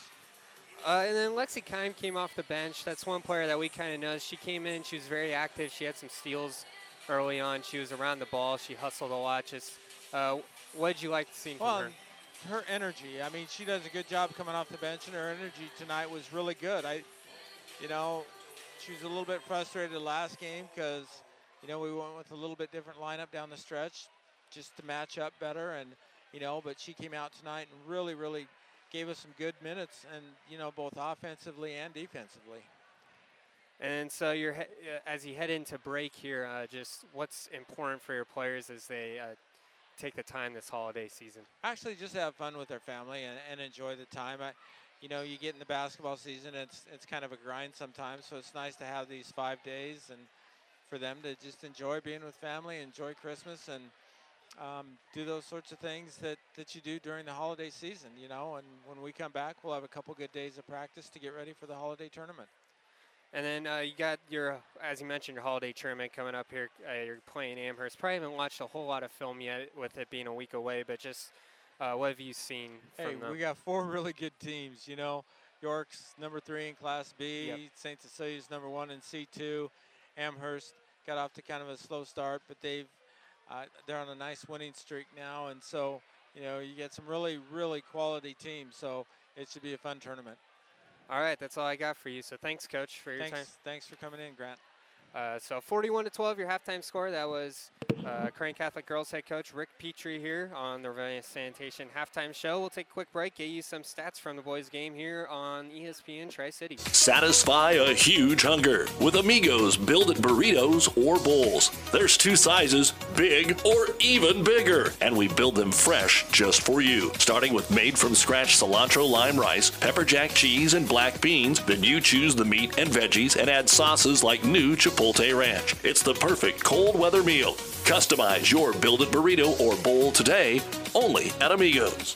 Uh, and then Lexi Kime came off the bench. That's one player that we kind of noticed. She came in, she was very active. She had some steals early on. She was around the ball. She hustled a lot. Just uh, what did you like seeing from Well, her? her energy. I mean, she does a good job coming off the bench, and her energy tonight was really good. I, you know, she was a little bit frustrated last game because, you know, we went with a little bit different lineup down the stretch, just to match up better, and you know, but she came out tonight and really, really gave us some good minutes, and you know, both offensively and defensively. And so you're uh, as you head into break here, uh, just what's important for your players as they uh, take the time this holiday season? actually just have fun with their family and, and enjoy the time. I, you know, you get in the basketball season, it's it's kind of a grind sometimes. So it's nice to have these five days and for them to just enjoy being with family, enjoy Christmas, and um, do those sorts of things that that you do during the holiday season. You know, and when we come back, we'll have a couple good days of practice to get ready for the holiday tournament. And then uh, you got your, as you mentioned, your holiday tournament coming up here. Uh, you're playing Amherst. Probably haven't watched a whole lot of film yet, with it being a week away. But just uh, what have you seen Hey, we got four really good teams. You know, York's number three in Class B. Yep. St. Cecilia's number one in C2. Amherst got off to kind of a slow start, but they've uh, they're on a nice winning streak now, and so you know you get some really really quality teams. So it should be a fun tournament. All right, that's all I got for you. So thanks, Coach, for your Thanks, time. thanks for coming in, Grant. Uh, so 41 to 12, your halftime score. That was uh, Kearney Catholic girls head coach Rick Petrie here on the Ravenna Sanitation halftime show. We'll take a quick break, get you some stats from the boys' game here on ESPN Tri City. Satisfy a huge hunger with Amigos Build It Burritos or Bowls. There's two sizes, big or even bigger, and we build them fresh just for you. Starting with made from scratch cilantro lime rice, pepper jack cheese, and black beans, then you choose the meat and veggies and add sauces like new Chipotle Ranch. It's the perfect cold weather meal. Customize your Build It Burrito or Bowl today only at Amigos.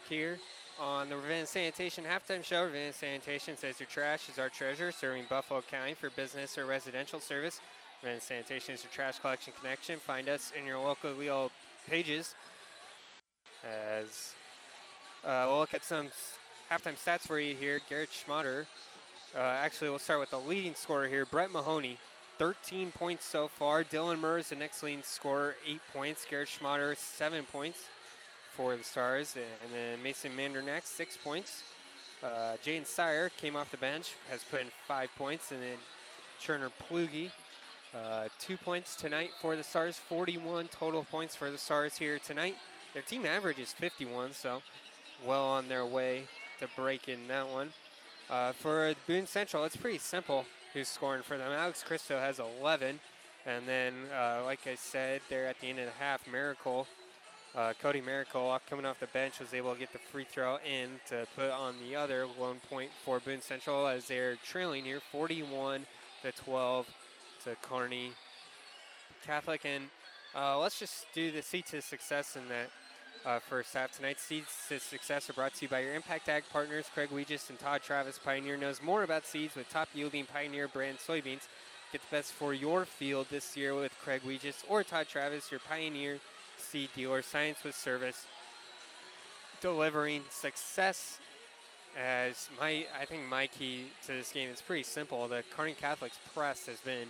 Back here on the Ravenna Sanitation halftime show. Ravenna Sanitation says your trash is our treasure, serving Buffalo County for business or residential service. Ravenna Sanitation is your trash collection connection. Find us in your local Leo pages. As uh, we'll look at some halftime stats for you here. Garrett Schmatter. Uh, actually, we'll start with the leading scorer here, Brett Mahoney. 13 points so far. Dylan Mers, the next leading scorer, 8 points. Garrett Schmatter, 7 points for the Stars. And then Mason Mandernack, 6 points. Uh, Jaden Sire came off the bench, has put in 5 points. And then Turner Plugi, uh, 2 points tonight for the Stars. 41 total points for the Stars here tonight. Their team average is 51, so well on their way to breaking that one. Uh, for Boone Central, it's pretty simple who's scoring for them. Alex Christo has 11. And then, uh, like I said, there at the end of the half, Miracle, uh, Cody off- coming off the bench, was able to get the free throw in to put on the other one point for Boone Central as they're trailing here 41 to 12 to Kearney Catholic. And uh, let's just do the seed to success in that uh, first half. Tonight's seeds to success are brought to you by your Impact Ag partners, Craig Weegis and Todd Travis. Pioneer knows more about seeds with top yielding Pioneer brand soybeans. Get the best for your field this year with Craig Weegis or Todd Travis, your Pioneer seed dealer. Science with service, delivering success. As my, I think my key to this game is pretty simple. The Kearney Catholics press has been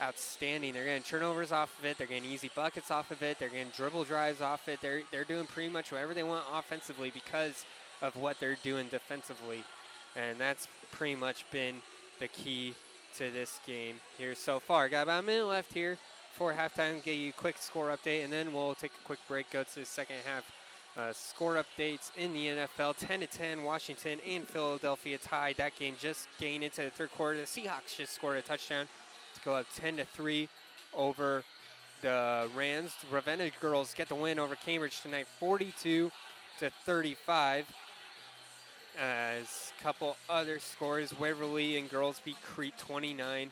outstanding. They're getting turnovers off of it. They're getting easy buckets off of it. They're getting dribble drives off it. They're they're doing pretty much whatever they want offensively because of what they're doing defensively, and that's pretty much been the key to this game here so far. Got about a minute left here for halftime. Get you a quick score update, and then we'll take a quick break. Go to the second half. Uh, score updates in the NFL 10 to 10 Washington and Philadelphia tied that game just gained into the third quarter the Seahawks just scored a touchdown to go up 10 to 3 over the Rams Ravenna girls get the win over Cambridge tonight 42 to 35 as a couple other scores Waverly and girls beat Crete 29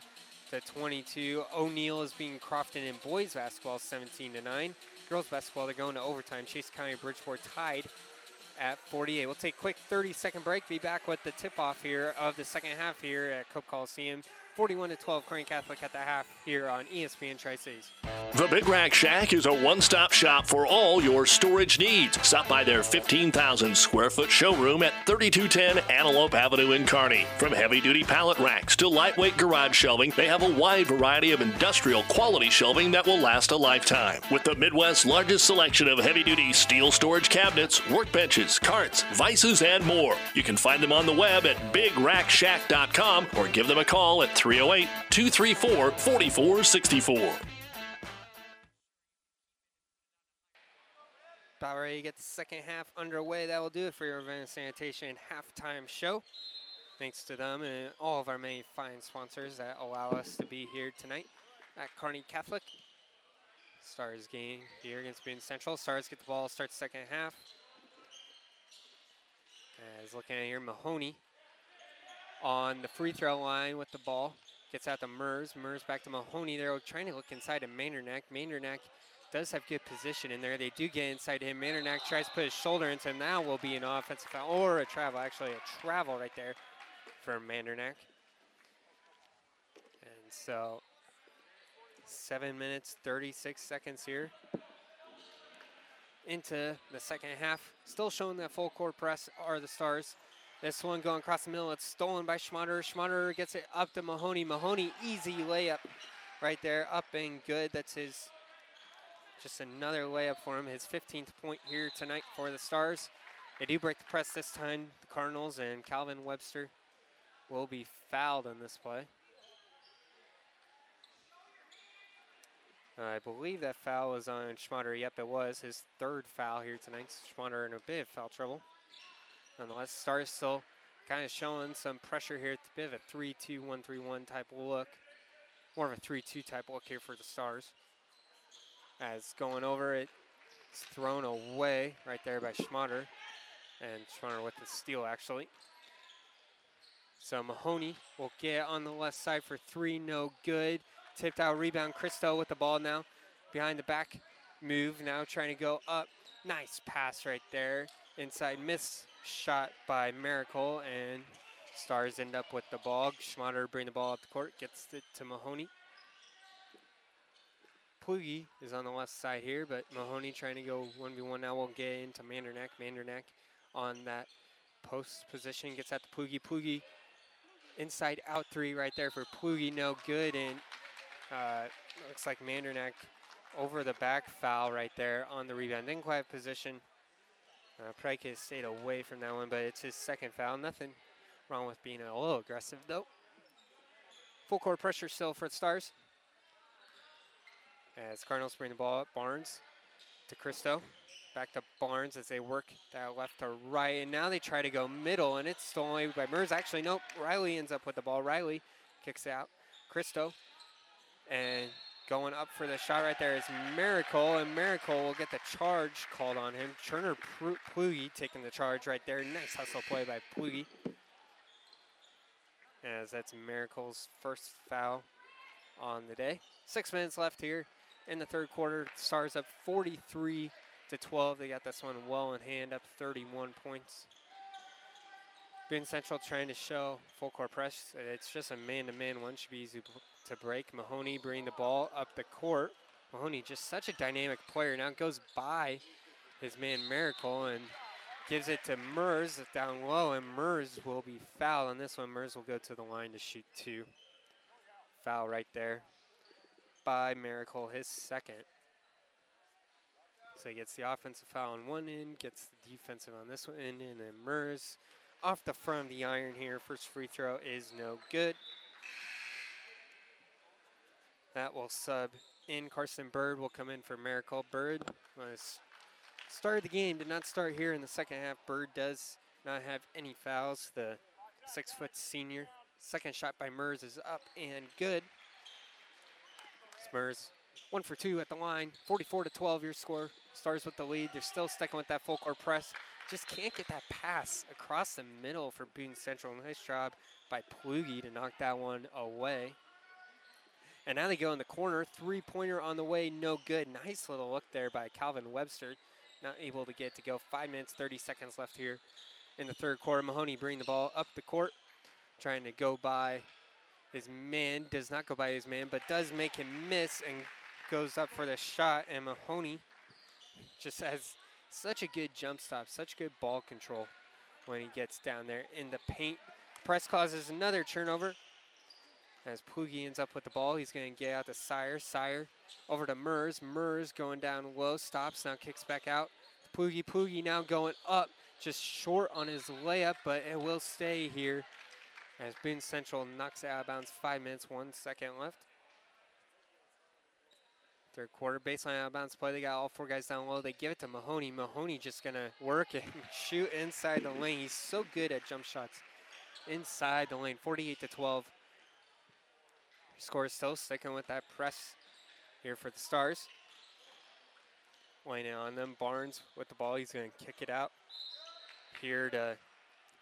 to 22 O'Neill is being Crofton in boys basketball 17 to 9 girls basketball they're going to overtime. Chase County Bridgeport tied at 48 we'll take a quick 30 second break. Be back with the tip off here of the second half here at Cope Coliseum 41 to 12 Kearney Catholic at the half here on ESPN Tri Cities. The Big Rack Shack is a one stop shop for all your storage needs. Stop by their 15,000 square foot showroom at 3210 Antelope Avenue in Kearney. From heavy duty pallet racks to lightweight garage shelving, they have a wide variety of industrial quality shelving that will last a lifetime. With the Midwest's largest selection of heavy duty steel storage cabinets, workbenches, carts, vices, and more. You can find them on the web at bigrackshack.com or give them a call at 308 234 4464. About ready get the second half underway. That will do it for your Ravenna Sanitation halftime show. Thanks to them and all of our many fine sponsors that allow us to be here tonight at Kearney Catholic. Stars game here against Boone Central. Stars get the ball, start second half. As looking at here, Mahoney on the free throw line with the ball. Gets out to Mers. Mers back to Mahoney. They're trying to look inside to Mandernack. Mandernack does have good position in there. They do get inside him. Mainernack tries to put his shoulder into him. Now will be an offensive foul or a travel. Actually, a travel right there for Mandernack. And so, seven minutes, 36 seconds here into the second half. Still showing that full court press are the Stars. This one going across the middle. It's stolen by Schmatter. Schmatter gets it up to Mahoney. Mahoney, easy layup right there. Up and good. That's his, just another layup for him. His 15th point here tonight for the Stars. They do break the press this time. The Cardinals and Calvin Webster will be fouled on this play. I believe that foul was on Schmatter. Yep, it was his third foul here tonight. Schmatter in a bit of foul trouble. Nonetheless, the Stars still kind of showing some pressure here. It's a bit of a 3-2-1-3-1 type look. More of a 3-2 type look here for the Stars. As going over it, it's thrown away right there by Schmatter. And Schmatter with the steal, actually. So Mahoney will get on the left side for three, no good. Tipped out rebound. Christo with the ball now. Behind the back move. Now trying to go up. Nice pass right there. Inside miss shot by Miracle. And Stars end up with the ball. Schmatter bring the ball up the court. Gets it to Mahoney. Plugi is on the left side here, but Mahoney trying to go 1v1 now. We'll get into Mandernack. Mandernack on that post position gets at the Plugi. Plugi inside out three right there for Plugi. No good. And uh, looks like Mandernack over the back foul right there on the rebound. Didn't quite position. Uh, could stayed away from that one, but it's his second foul. Nothing wrong with being a little aggressive, though. Full court pressure still for the Stars. As Cardinals bring the ball up, Barnes to Christo. Back to Barnes as they work that left to right. And now they try to go middle, and it's stolen by Mers. Actually, nope. Riley ends up with the ball. Riley kicks out. Christo. And going up for the shot right there is Miracle, and Miracle will get the charge called on him. Turner Plugi taking the charge right there. Nice hustle play by Plugi. As that's Miracle's first foul on the day. Six minutes left here in the third quarter. Stars up 43 to 12. They got this one well in hand, up 31 points. Boone Central trying to show full court press. It's just a man-to-man one. Should be easy to break. Mahoney bringing the ball up the court. Mahoney just such a dynamic player. Now it goes by his man Miracle and gives it to Mers down low, and Mers will be fouled on this one. Mers will go to the line to shoot two. Foul right there by Miracle, his second. So he gets the offensive foul on one end, gets the defensive on this one end, and then Mers off the front of the iron here. First free throw is no good. That will sub in. Carson Bird will come in for Miracle. Bird was started the game, did not start here in the second half. Bird does not have any fouls. The six foot senior. Second shot by Mers is up and good. Spurs one for two at the line. 44 to 12 your score. Stars with the lead. They're still sticking with that full court press. Just can't get that pass across the middle for Boone Central. Nice job by Plugi to knock that one away. And now they go in the corner. Three pointer on the way, no good. Nice little look there by Calvin Webster. Not able to get to go. Five minutes, 30 seconds left here in the third quarter. Mahoney bring the ball up the court, trying to go by his man. Does not go by his man, but does make him miss and goes up for the shot. And Mahoney just has such a good jump stop, such good ball control when he gets down there in the paint. Press causes another turnover. As Plugi ends up with the ball, he's going to get out to Sire. Sire over to Mers. Mers going down low, stops, now kicks back out. Plugi, Plugi now going up, just short on his layup, but it will stay here as Boone Central knocks out of bounds. Five minutes, one second left. Third quarter baseline out of bounds play. They got all four guys down low. They give it to Mahoney. Mahoney just going to work and shoot inside the lane. He's so good at jump shots inside the lane. 48 to 12. Score is still sticking with that press here for the Stars. Laying on them. Barnes with the ball. He's going to kick it out here to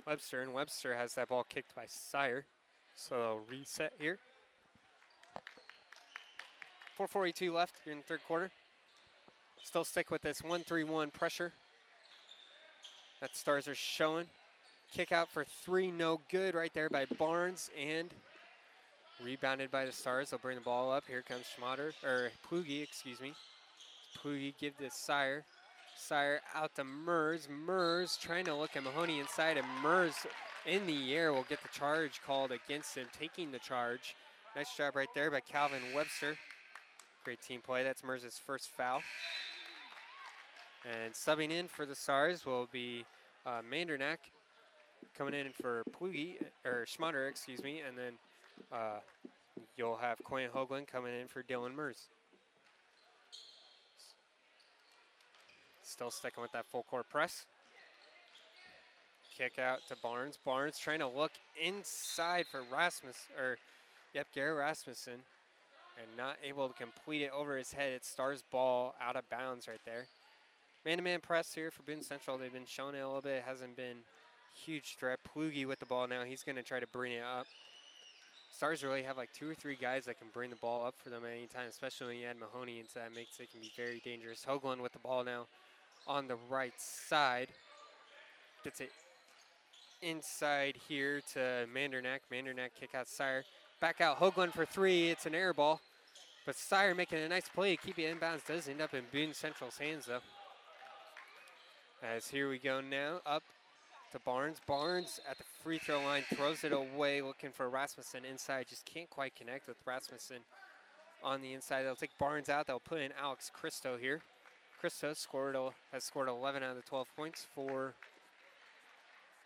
Webster. And Webster has that ball kicked by Sire. So reset here. 442 left here in the third quarter. Still stick with this 1-3-1 pressure. That Stars are showing. Kick out for three, no good right there by Barnes and rebounded by the Stars. They'll bring the ball up. Here comes Schmatter, or Plugi, excuse me. Plugi give this Sire. Sire out to Mers. Mers trying to look at Mahoney inside, and Mers in the air will get the charge called against him, taking the charge. Nice job right there by Calvin Webster. Great team play. That's Mers' first foul. And subbing in for the Stars will be uh, Mandernack coming in for Plugi, or Schmatter, excuse me, and then uh, you'll have Quinn Hoagland coming in for Dylan Mers. Still sticking with that full court press. Kick out to Barnes. Barnes trying to look inside for Rasmus, or yep, Gary Rasmussen, and not able to complete it over his head. It Stars ball out of bounds right there. Man-to-man press here for Boone Central. They've been showing it a little bit. It hasn't been huge threat. Plugi with the ball now. He's going to try to bring it up. Stars really have like two or three guys that can bring the ball up for them at any time, especially when you add Mahoney into that makes it can be very dangerous. Hoagland with the ball now on the right side. Gets it inside here to Mandernack. Mandernack kick out Sire. Back out Hoagland for three. It's an air ball, But Sire making a nice play to keep it inbounds. Does end up in Boone Central's hands, though. As here we go now, up to Barnes. Barnes at the free throw line throws it away, looking for Rasmussen inside. Just can't quite connect with Rasmussen on the inside. They'll take Barnes out. They'll put in Alex Christo here. Christo scored has scored 11 out of the 12 points for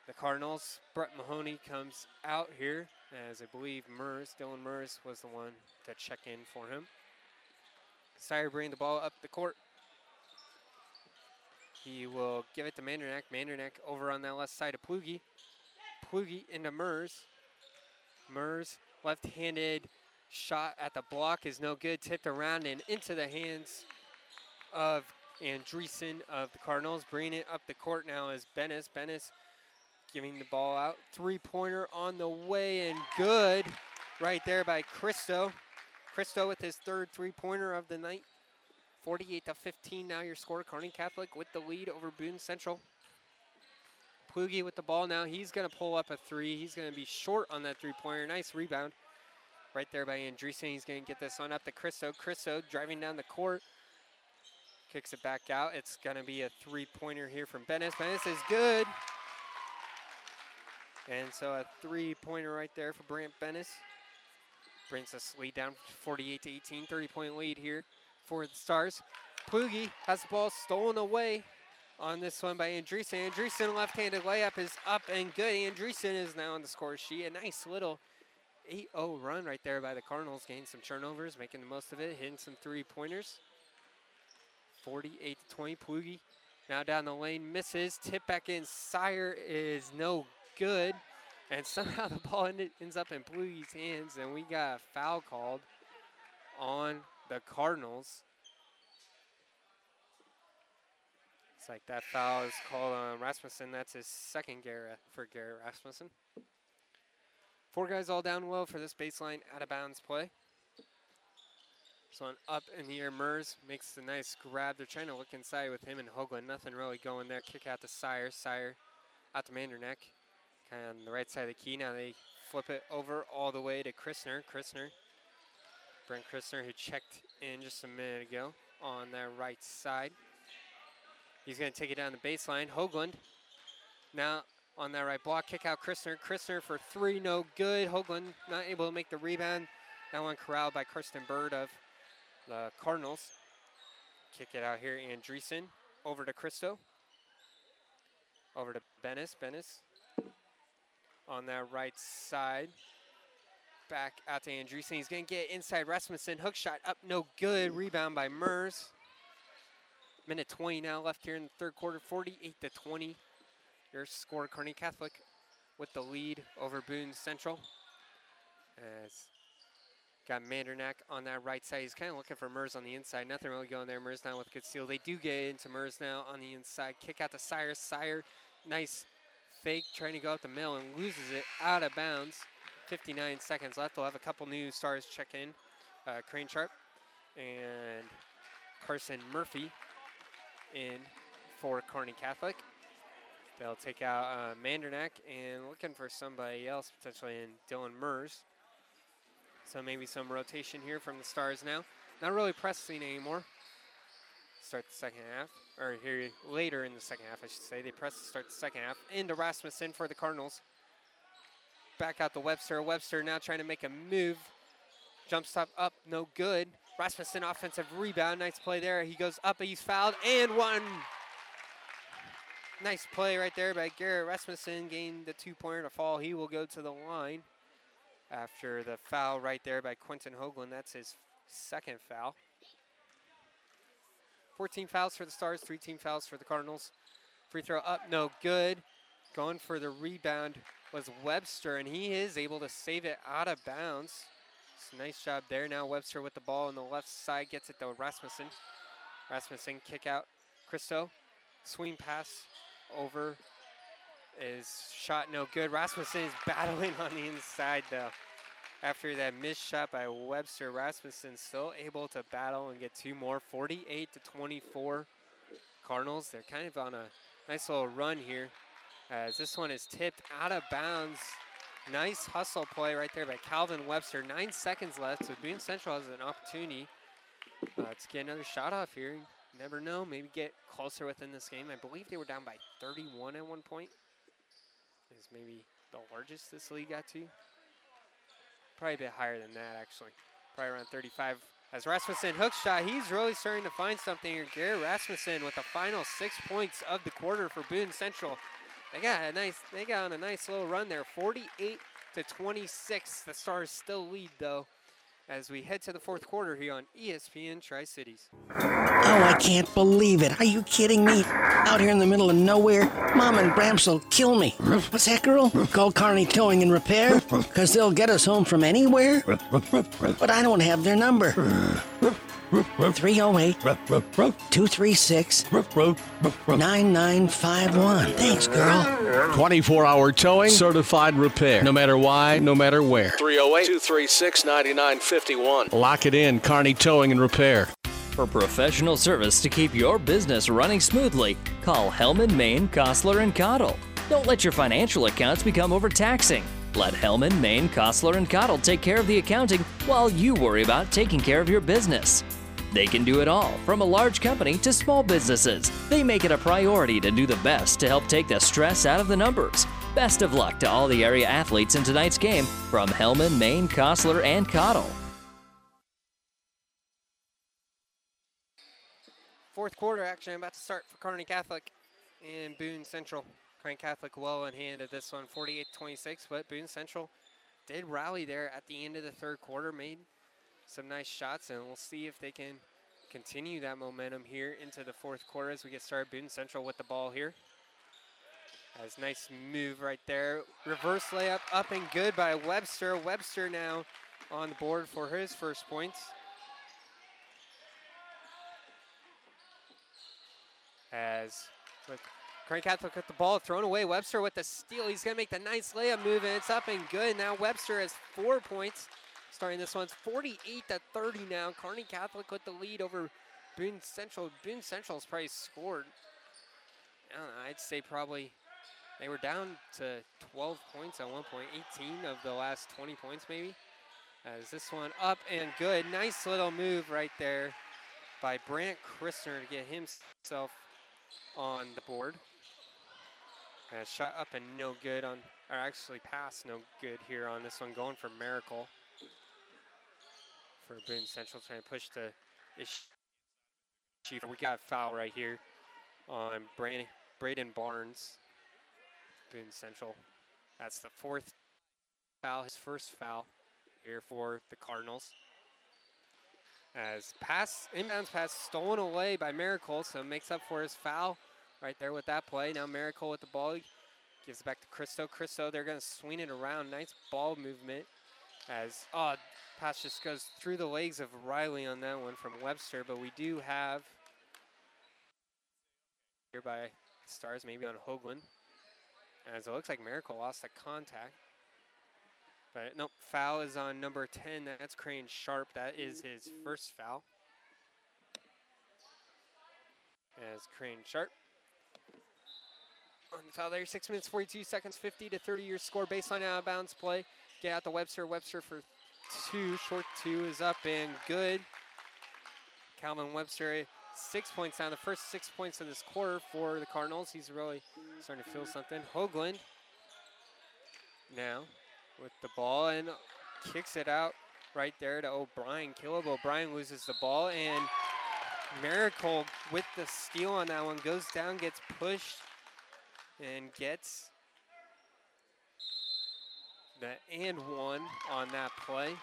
the Cardinals. Brett Mahoney comes out here, as I believe Mers, Dylan Mers, was the one to check in for him. Sire bringing the ball up the court. He will give it to Mandernack. Mandernack over on that left side of Plugi. Plugi into Mers. Mers, left-handed shot at the block is no good. Tipped around and into the hands of Andreessen of the Cardinals. Bringing it up the court now is Bennis. Bennis giving the ball out. Three-pointer on the way and good right there by Christo. Christo with his third three-pointer of the night. 48 to 15 now your score. Kearney Catholic with the lead over Boone Central. Plugi with the ball now. He's going to pull up a three. He's going to be short on that three-pointer. Nice rebound right there by Andreessen. He's going to get this one up to Christo. Christo driving down the court. Kicks it back out. It's going to be a three-pointer here from Bennis. Bennis is good. And so a three-pointer right there for Brant Bennis. Brings us lead down 48 to 18. 30-point lead here for the Stars. Plugi has the ball stolen away on this one by Andreessen. Andreessen left-handed layup is up and good. Andreessen is now on the score sheet. A nice little 8-0 run right there by the Cardinals. Getting some turnovers, making the most of it, hitting some three-pointers. 48 to 20. Plugi now down the lane, misses. Tip back in. Sire is no good. And somehow the ball ended, ends up in Plugi's hands, and we got a foul called on the Cardinals. It's like that foul is called on Rasmussen. That's his second Garrett for Garrett Rasmussen. Four guys all down low for this baseline out of bounds play. This one up in the air. Mers makes a nice grab. They're trying to look inside with him and Hoagland. Nothing really going there. Kick out to Sire. Sire out to Mandernack. On the right side of the key. Now they flip it over all the way to Christner. Christner. Brent Christner, who checked in just a minute ago on that right side. He's going to take it down the baseline. Hoagland now on that right block. Kick out Christner. Christner for three, no good. Hoagland not able to make the rebound. That one corralled by Carson Bird of the Cardinals. Kick it out here. Andreessen over to Christo. Over to Bennis. Bennis on that right side. Back out to Andreessen. He's going to get inside Rasmussen. Hook shot up, no good. Rebound by Mers. Minute 20 now left here in the third quarter. 48 to 20. Your score, Kearney Catholic with the lead over Boone Central. As got Mandernack on that right side. He's kind of looking for Mers on the inside. Nothing really going there. Mers now with good steal. They do get into Mers now on the inside. Kick out to Sire. Sire, nice fake, trying to go up the middle and loses it out of bounds. 59 seconds left. We'll have a couple new stars check in. Uh, Crane Sharp and Carson Murphy in for Kearney Catholic. They'll take out uh, Mandernack and looking for somebody else, potentially in Dylan Mers. So maybe some rotation here from the Stars now. Not really pressing anymore. Start the second half, or here later in the second half, I should say. They press to start the second half. Into Rasmussen for the Cardinals. Back out to Webster. Webster now trying to make a move. Jump stop up, no good. Rasmussen offensive rebound. Nice play there. He goes up, he's fouled, and one. Nice play right there by Garrett Rasmussen. Gained the two-pointer to fall. He will go to the line after the foul right there by Quentin Hoagland. That's his second foul. 14 fouls for the Stars, three team fouls for the Cardinals. Free throw up, no good. Going for the rebound was Webster, and he is able to save it out of bounds. It's a nice job there. Now Webster with the ball on the left side gets it to Rasmussen. Rasmussen kick out. Christo, swing pass over is shot no good. Rasmussen is battling on the inside though. After that missed shot by Webster, Rasmussen still able to battle and get two more. 48 to 24 Cardinals. They're kind of on a nice little run here as this one is tipped out of bounds Nice hustle play right there by Calvin Webster. Nine seconds left, so Boone Central has an opportunity uh, to get another shot off here. Never know, maybe get closer within this game. I believe they were down by 31 at one point. Is maybe the largest this league got to. Probably a bit higher than that, actually. Probably around 35. As Rasmussen hook shot, he's really starting to find something here. Garrett Rasmussen with the final six points of the quarter for Boone Central. They got a nice, they got on a nice little run there, 48 to 26. The Stars still lead though, as we head to the fourth quarter here on ESPN Tri Cities. Oh, I can't believe it. Are you kidding me? Out here in the middle of nowhere, Mom and Bramps will kill me. What's that, girl? Call Kearney Towing and Repair? Because they'll get us home from anywhere? But I don't have their number. 308 236 9951. Thanks, girl. 24 hour towing, certified repair. No matter why, no matter where. 308 236 9951. Lock it in, Kearney Towing and Repair. For professional service to keep your business running smoothly, call Hellman, Maine, Kostler, and Cottle. Don't let your financial accounts become overtaxing. Let Hellman, Maine, Kostler, and Cottle take care of the accounting while you worry about taking care of your business. They can do it all, from a large company to small businesses. They make it a priority to do the best to help take the stress out of the numbers. Best of luck to all the area athletes in tonight's game from Hellman, Maine, Kostler, and Cottle. Fourth quarter action about to start for Kearney Catholic and Boone Central. Kearney Catholic well in hand at this one, 48-26, but Boone Central did rally there at the end of the third quarter, made some nice shots, and we'll see if they can continue that momentum here into the fourth quarter as we get started. Boone Central with the ball here. As nice move right there. Reverse layup up and good by Webster. Webster now on the board for his first points. As with Kearney Catholic with the ball thrown away. Webster with the steal. He's going to make the nice layup move, and it's up and good. Now Webster has four points. Starting this one's 48 to 30 now. Kearney Catholic with the lead over Boone Central. Boone Central's probably scored. I don't know, I'd say probably they were down to 12 points at one point, 18 of the last 20 points maybe. Uh, As this one up and good. Nice little move right there by Brant Christner to get himself on the board. And shot up and no good on, or actually pass no good here on this one, going for Miracle. For Boone Central, trying to push the issue. We got a foul right here on Braden Barnes. Boone Central. That's the fourth foul, his first foul here for the Cardinals. As pass, inbounds pass stolen away by Miracle, so makes up for his foul right there with that play. Now Miracle with the ball, gives it back to Christo. Christo, they're going to swing it around. Nice ball movement as, oh, pass just goes through the legs of Riley on that one from Webster, but we do have here by Stars, maybe on Hoagland. As it looks like Miracle lost the contact. But nope, foul is on number 10. That's Crane Sharp. That is his first foul. As Crane Sharp on the foul there. Six minutes, 42 seconds, 50 to 30 your score. Baseline out of bounds play. Get out the Webster. Webster for two. Short two is up and good. Calvin Webster, six points down. The first six points of this quarter for the Cardinals. He's really starting to feel something. Hoagland now with the ball and kicks it out right there to O'Brien. Caleb O'Brien loses the ball and Miracle with the steal on that one goes down, gets pushed, and gets and one on that play.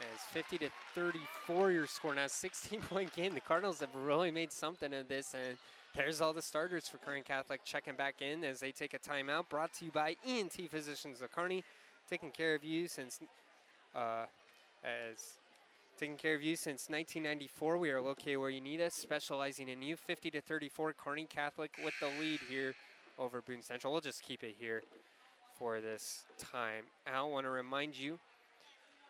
As 50 to 34 your score now, 16 point game. The Cardinals have really made something of this and there's all the starters for Kearney Catholic checking back in as they take a timeout. Brought to you by ENT Physicians of Kearney, taking care of you since uh, as taking care of you since 1994. We are located where you need us, specializing in you. 50 to 34, Kearney Catholic with the lead here over Boone Central. We'll just keep it here for this time. I want to remind you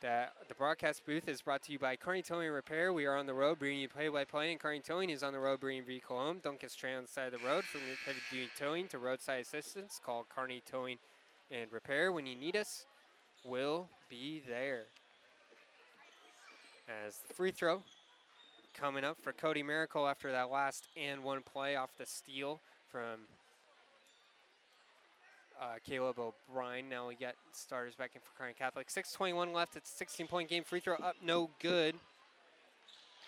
that the broadcast booth is brought to you by Kearney Towing Repair. We are on the road bringing you play-by-play, and Kearney Towing is on the road bringing vehicle home. Don't get stranded on the side of the road. From heavy-duty towing to roadside assistance, call Kearney Towing and Repair when you need us. We'll be there. As the free throw coming up for Cody Miracle after that last and one play off the steal from uh, Caleb O'Brien. Now we got starters back in for Kearney Catholic. 6.21 left. It's a 16 point game. Free throw up, no good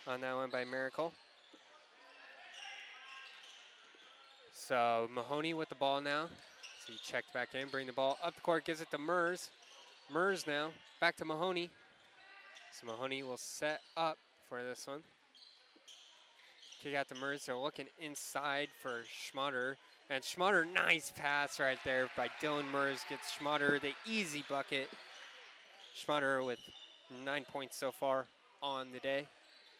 on that one by Miracle. So Mahoney with the ball now. So he checked back in, bring the ball up the court, gives it to Mers. Mers now, back to Mahoney. So Mahoney will set up for this one. Kick out to. They're looking inside for Schmutter. And Schmutter, nice pass right there by Dylan Mers. Gets Schmutter the easy bucket. Schmutter with nine points so far on the day.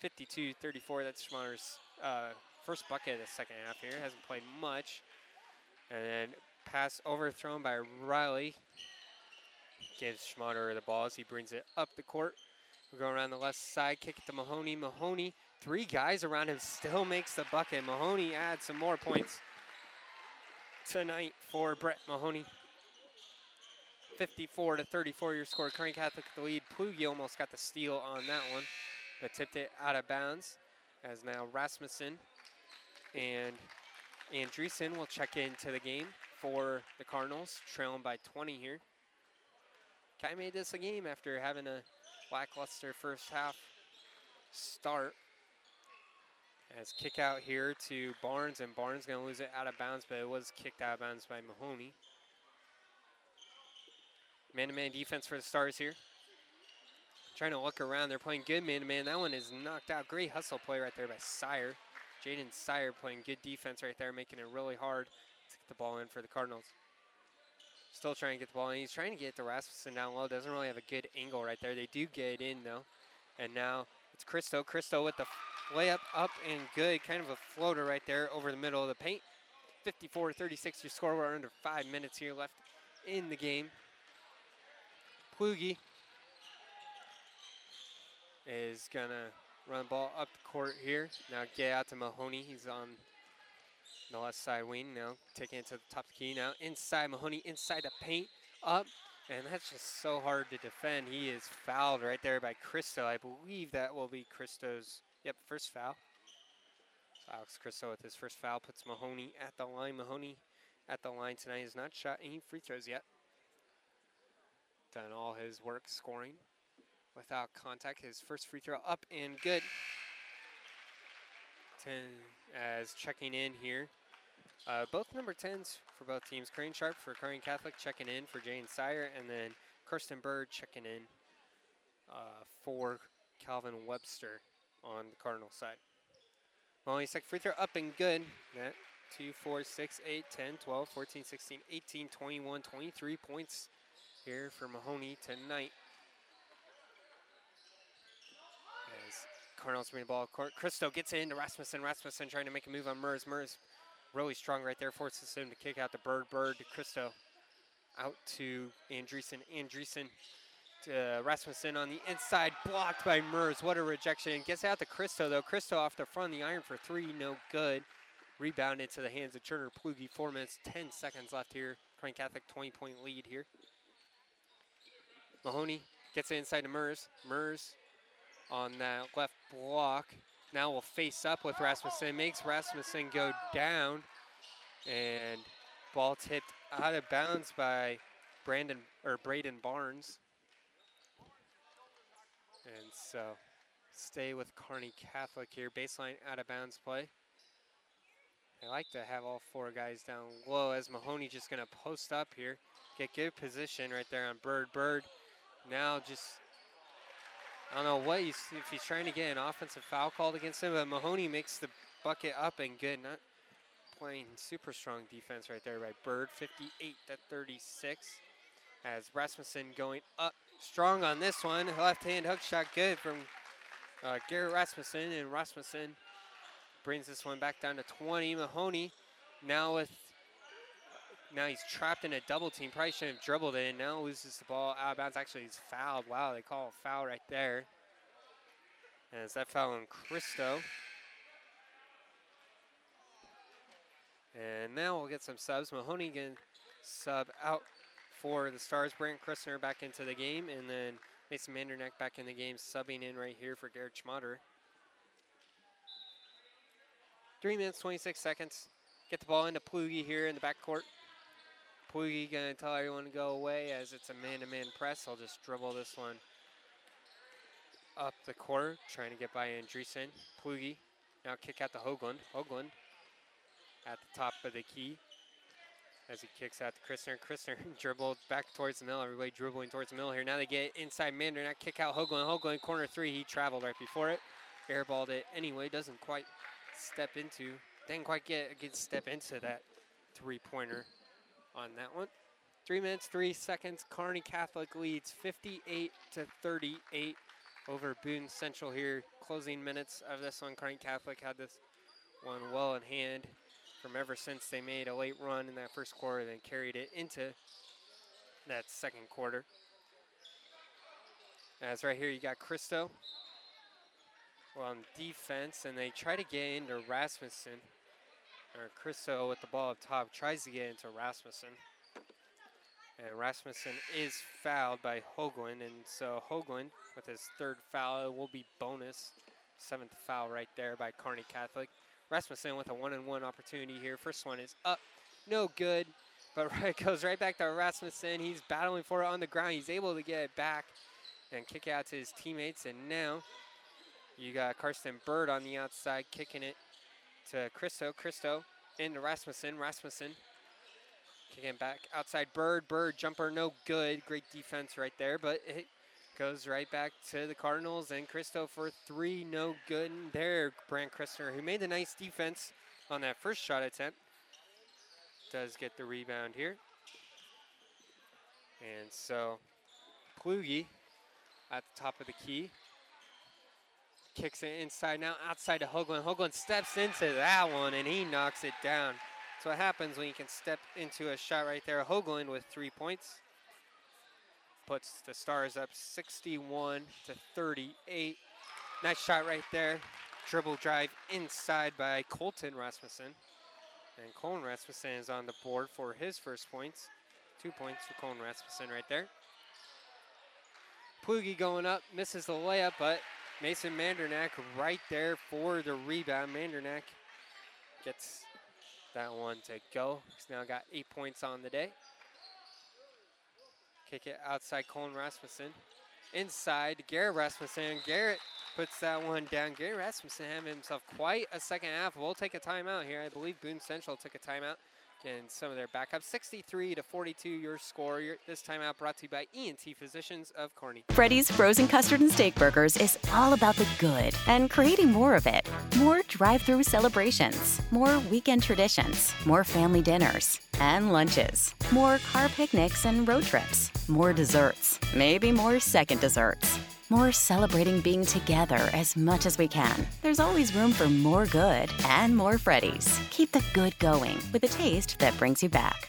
52-34, that's Schmutter's uh, first bucket of the second half here. Hasn't played much. And then pass overthrown by Riley. Gives Schmutter the ball as he brings it up the court. We go around the left side, kick it to Mahoney. Mahoney, three guys around him, still makes the bucket. Mahoney adds some more points tonight for Brett Mahoney. 54 to 34 your score. Kearney Catholic the lead. Plugi almost got the steal on that one, but tipped it out of bounds. As now Rasmussen and Andreessen will check into the game for the Cardinals, trailing by 20 here. Kai made this a game after having a lackluster first half start. As kick out here to Barnes, and Barnes going to lose it out of bounds, but it was kicked out of bounds by Mahoney. Man-to-man defense for the Stars here. Trying to look around. They're playing good man-to-man. That one is knocked out. Great hustle play right there by Sire. Jaden Sire playing good defense right there, making it really hard to get the ball in for the Cardinals. Still trying to get the ball in. He's trying to get the Rasmussen down low. Doesn't really have a good angle right there. They do get it in, though. And now it's Christo. Christo with the layup up and good. Kind of a floater right there over the middle of the paint. 54-36 your score. We're under five minutes here left in the game. Plugi is going to run the ball up the court here. Now get out to Mahoney. He's on the left side wing now. Taking it to the top of the key now. Inside Mahoney, inside the paint, up. And that's just so hard to defend. He is fouled right there by Christo. I believe that will be Christo's, yep, first foul. Alex Christo with his first foul puts Mahoney at the line. Mahoney at the line tonight has not shot any free throws yet. Done all his work scoring without contact. His first free throw up and good. 10 as checking in here. Uh, both number 10s for both teams. Crane Sharp for Kearney Catholic checking in for Jane Sire, and then Carson Bird checking in uh, for Calvin Webster on the Cardinal side. Only second free throw up and good. That 2, 4, 6, 8, 10, 12, 14, 16, 18, 21, 23 points here for Mahoney tonight. As Cardinals bring the ball court. Christo gets it into Rasmussen. Rasmussen trying to make a move on Mers. Mers really strong right there. Forces him to kick out the Bird. Bird to Christo. Out to Andreessen. Andreessen to Rasmussen on the inside. Blocked by Mers. What a rejection. Gets out to Christo though. Christo off the front of the iron for three. No good. Rebounded to the hands of Turner Plugi. Four minutes, 10 seconds left here. Kearney Catholic 20 point lead here. Mahoney gets it inside to Mers. Mers on that left block. Now will face up with Rasmussen. Makes Rasmussen go down. And ball tipped out of bounds by Brandon or Braden Barnes. And so stay with Kearney Catholic here. Baseline out of bounds play. I like to have all four guys down low as Mahoney just going to post up here. Get good position right there on Bird. Bird now just, I don't know what he's, if he's trying to get an offensive foul called against him, but Mahoney makes the bucket up and good. Not playing super strong defense right there by Bird, 58 to 36. As Rasmussen going up strong on this one. Left hand hook shot good from uh, Garrett Rasmussen, and Rasmussen brings this one back down to 20. Mahoney now with now he's trapped in a double team. Probably shouldn't have dribbled it. Now loses the ball out of bounds. Actually, he's fouled. Wow, they call a foul right there. And it's that foul on Christo. And now we'll get some subs. Mahoney again sub out for the Stars. Brant Christner back into the game, and then Mason Mandernack back in the game, subbing in right here for Garrett Schmaderer. Three minutes, 26 seconds. Get the ball into Plugi here in the backcourt. Plugi gonna tell everyone to go away as it's a man-to-man press. I'll just dribble this one up the court, trying to get by Andreessen. Plugi now kick out to Hoagland. Hoagland at the top of the key as he kicks out to Christner. Christner dribbled back towards the middle. Everybody dribbling towards the middle here. Now they get inside Mandernack, kick out Hoagland. Hoagland corner three. He traveled right before it. Airballed it anyway. Doesn't quite step into. Didn't quite get a good step into that three-pointer on that one. Three minutes, three seconds. Kearney Catholic leads 58 to 38 over Boone Central here. Closing minutes of this one. Kearney Catholic had this one well in hand from ever since they made a late run in that first quarter, then carried it into that second quarter. As right here, you got Christo on defense, and they try to get into Rasmussen. Or Christo with the ball up top tries to get into Rasmussen. And Rasmussen is fouled by Hoagland, and so Hoagland with his third foul will be bonus. Seventh foul right there by Kearney Catholic. Rasmussen with a one-and-one opportunity here. First one is up, no good, but right goes right back to Rasmussen. He's battling for it on the ground. He's able to get it back and kick out to his teammates, and now you got Carson Bird on the outside kicking it to Christo. Christo into Rasmussen. Rasmussen kicking back outside Bird. Bird jumper no good. Great defense right there, but it goes right back to the Cardinals and Christo for three no good. And there, Brant Christner, who made the nice defense on that first shot attempt, does get the rebound here. And so Plugi at the top of the key kicks it inside now outside to Hoagland. Hoagland steps into that one and he knocks it down. That's what happens when you can step into a shot right there. Hoagland with three points puts the Stars up 61 to 38. Nice shot right there. Dribble drive inside by Colton Rasmussen. And Colton Rasmussen is on the board for his first points. Two points for Colton Rasmussen right there. Plugi going up, misses the layup, but Mason Mandernack right there for the rebound. Mandernack gets that one to go. He's now got eight points on the day. Kick it outside Colin Rasmussen. Inside Garrett Rasmussen. Garrett puts that one down. Garrett Rasmussen having himself quite a second half. We'll take a timeout here. I believe Boone Central took a timeout and some of their backups. 63 to 42 your score. Your, this timeout brought to you by ENT Physicians of Kearney. Freddy's Frozen Custard and Steak Burgers is all about the good and creating more of it. More drive-through celebrations, more weekend traditions, more family dinners and lunches, more car picnics and road trips, more desserts, maybe more second desserts. More celebrating being together as much as we can. There's always room for more good and more Freddy's. Keep the good going with a taste that brings you back.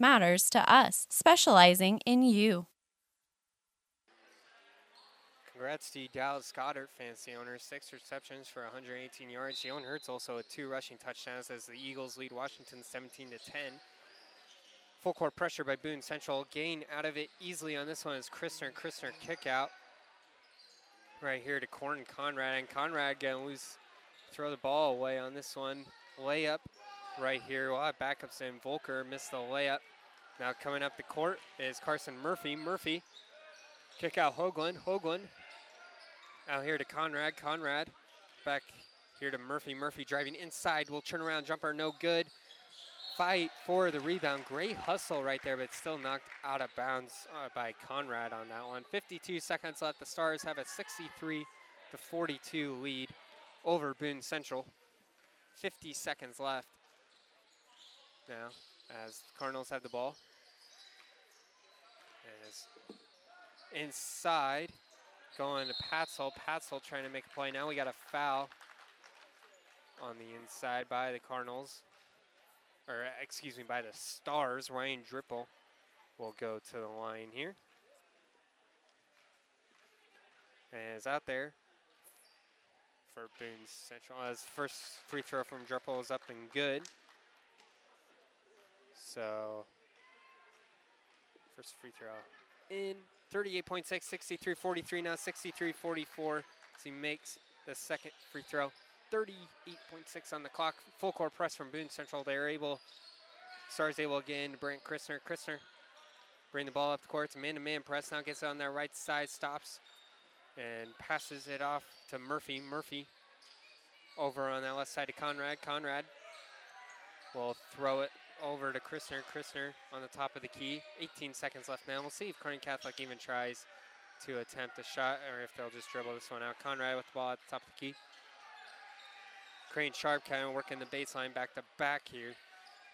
matters to us, specializing in you. Congrats to Dallas Goedert, fancy owner. Six receptions for 118 yards. Jalen Hurts also with two rushing touchdowns as the Eagles lead Washington 17 to 10. Full court pressure by Boone Central. Gain out of it easily on this one is Christner. Christner kick out right here to Corn Conrad. And Conrad gonna lose, throw the ball away on this one. Layup right here. We'll have backups in. Volker missed the layup. Now coming up the court is Carson Murphy. Murphy kick out Hoagland. Hoagland out here to Conrad. Conrad back here to Murphy. Murphy driving inside. Will turn around jumper. No good. Fight for the rebound. Great hustle right there, but still knocked out of bounds uh, by Conrad on that one. 52 seconds left. The Stars have a 63 to 42 lead over Boone Central. 50 seconds left now as the Cardinals have the ball. As inside, going to Patzel. Patzel trying to make a play. Now we got a foul on the inside by the Cardinals, or excuse me, by the Stars. Ryan Dripple will go to the line here. And is out there for Boone Central. As first free throw from Dripple is up and good. So first free throw in 38.6, 63-43 now 63-44 as he makes the second free throw. 38.6 on the clock. Full court press from Boone Central. They're able, Stars able again to Brent Christner. Christner bring the ball up the court. It's a man-to-man press. Now gets it on their right side, stops, and passes it off to Murphy. Murphy over on that left side to Conrad. Conrad will throw it over to Christner. Christner on the top of the key. 18 seconds left now. We'll see if Kearney Catholic even tries to attempt a shot or if they'll just dribble this one out. Conrad with the ball at the top of the key. Crane Sharp kind of working the baseline back to back here.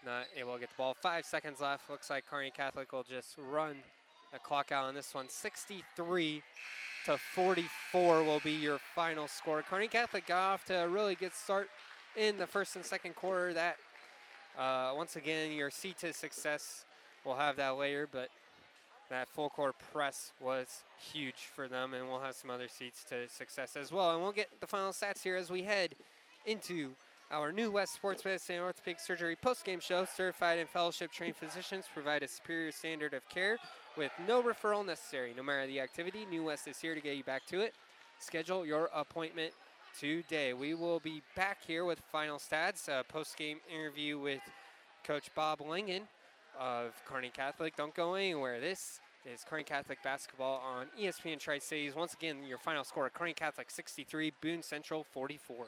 Not able to get the ball. Five seconds left. Looks like Kearney Catholic will just run the clock out on this one. 63 to 44 will be your final score. Kearney Catholic got off to a really good start in the first and second quarter. That uh, once again, your seat to success will have that layer, but that full court press was huge for them, and we'll have some other seats to success as well. And we'll get the final stats here as we head into our new West Sports Medicine Orthopedic Surgery post-game show. Certified and fellowship trained physicians provide a superior standard of care with no referral necessary. No matter the activity, New West is here to get you back to it. Schedule your appointment today. We will be back here with final stats, a post-game interview with Coach Bob Lingen of Kearney Catholic. Don't go anywhere. This is Kearney Catholic basketball on ESPN Tri-Cities. Once again, your final score, Kearney Catholic 63, Boone Central 44.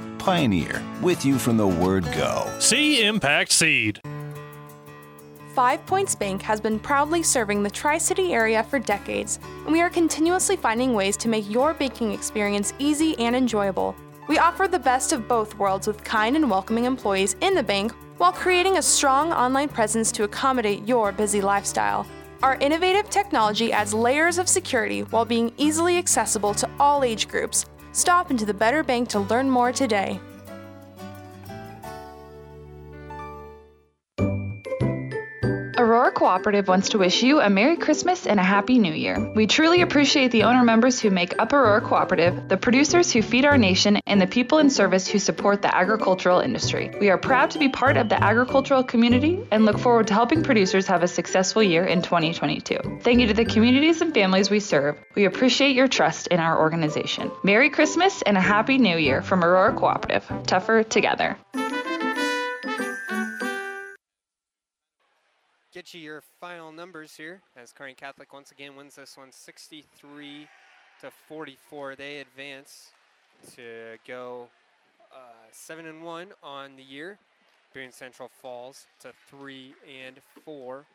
Pioneer, with you from the word go. See Impact Seed. Five Points Bank has been proudly serving the Tri City area for decades, and we are continuously finding ways to make your banking experience easy and enjoyable. We offer the best of both worlds with kind and welcoming employees in the bank while creating a strong online presence to accommodate your busy lifestyle. Our innovative technology adds layers of security while being easily accessible to all age groups. Stop into the Better Bank to learn more today. Aurora Cooperative wants to wish you a Merry Christmas and a Happy New Year. We truly appreciate the owner members who make up Aurora Cooperative, the producers who feed our nation, and the people in service who support the agricultural industry. We are proud to be part of the agricultural community and look forward to helping producers have a successful year in 2022. Thank you to the communities and families we serve. We appreciate your trust in our organization. Merry Christmas and a Happy New Year from Aurora Cooperative. Tougher together. Get you your final numbers here as Kearney Catholic once again wins this one 63 to 44. They advance to go uh, 7 and 1 on the year Boone Central falls to three and four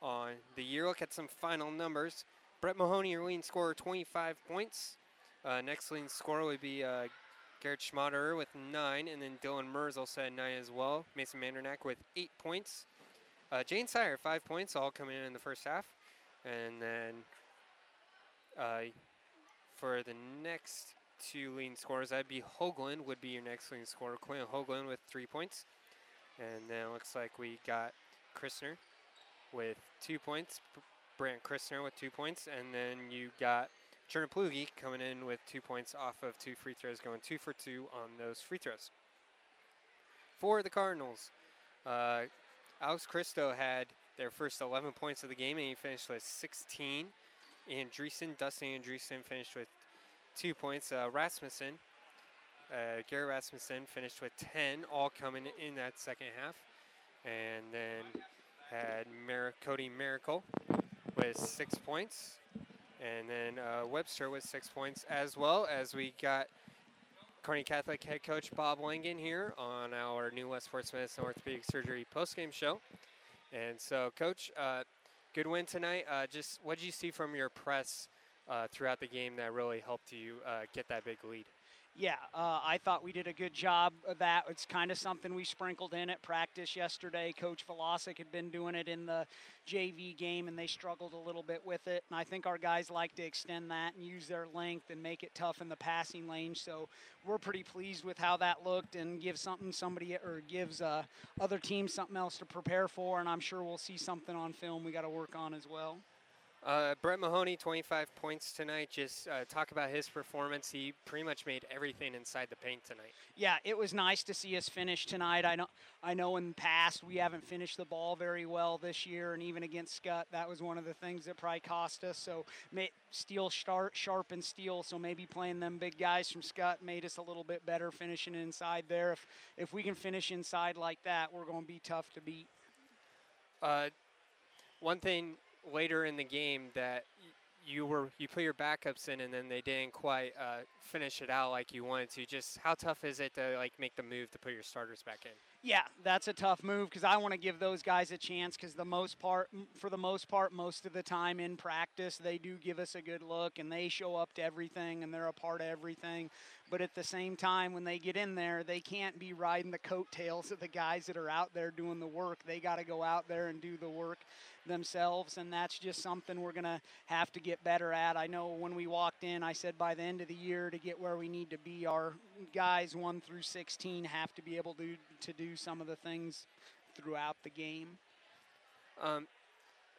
on the year. Look at some final numbers. Brett Mahoney, your leading scorer, 25 points. Uh, next leading scorer would be uh, Garrett Schmaderer with nine, and then Dylan Mers also had nine as well. Mason Mandernack with eight points. Uh, Jane Sire, five points, all coming in in the first half. And then uh, for the next two leading scorers, that'd be Hoagland would be your next leading scorer. Quinn Hoagland with three points. And then it looks like we got Christner with two points, Brant Christner with two points, and then you got Turner Plugi coming in with two points off of two free throws, going two for two on those free throws. For the Cardinals, uh, Alex Christo had their first 11 points of the game, and he finished with 16. Andreessen, Dustin Andreessen finished with two points. Uh, Rasmussen, uh, Gary Rasmussen finished with 10, all coming in that second half. And then had Mer- Cody Miracle with six points. And then uh, Webster with six points as well as we got Kearney Catholic head coach Bob Langen here on our new West Sports Medicine Orthopedic Surgery postgame show. And so, Coach, uh, good win tonight. Uh, just what did you see from your press uh, throughout the game that really helped you uh, get that big lead? Yeah, uh, I thought we did a good job of that. It's kind of something we sprinkled in at practice yesterday. Coach Velosic had been doing it in the JV game, and they struggled a little bit with it. And I think our guys like to extend that and use their length and make it tough in the passing lane. So we're pretty pleased with how that looked and gives something somebody or gives uh, other teams something else to prepare for. And I'm sure we'll see something on film we got to work on as well. Uh, Brett Mahoney, 25 points tonight. Just uh, talk about his performance. He pretty much made everything inside the paint tonight. Yeah, it was nice to see us finish tonight. I know, I know in the past we haven't finished the ball very well this year, and even against Skutt, that was one of the things that probably cost us. So steel start sharp and steel. So maybe playing them big guys from Skutt made us a little bit better finishing inside there. If if we can finish inside like that, we're going to be tough to beat. Uh, one thing later in the game that you were you put your backups in and then they didn't quite uh, finish it out like you wanted to. Just how tough is it to like make the move to put your starters back in? Yeah, that's a tough move because I want to give those guys a chance because the most part, for the most part, most of the time in practice, they do give us a good look and they show up to everything and they're a part of everything. But at the same time, when they get in there, they can't be riding the coattails of the guys that are out there doing the work. They got to go out there and do the work themselves, and that's just something we're going to have to get better at. I know when we walked in, I said by the end of the year to get where we need to be, our guys 1 through 16 have to be able to, to do some of the things throughout the game. Um,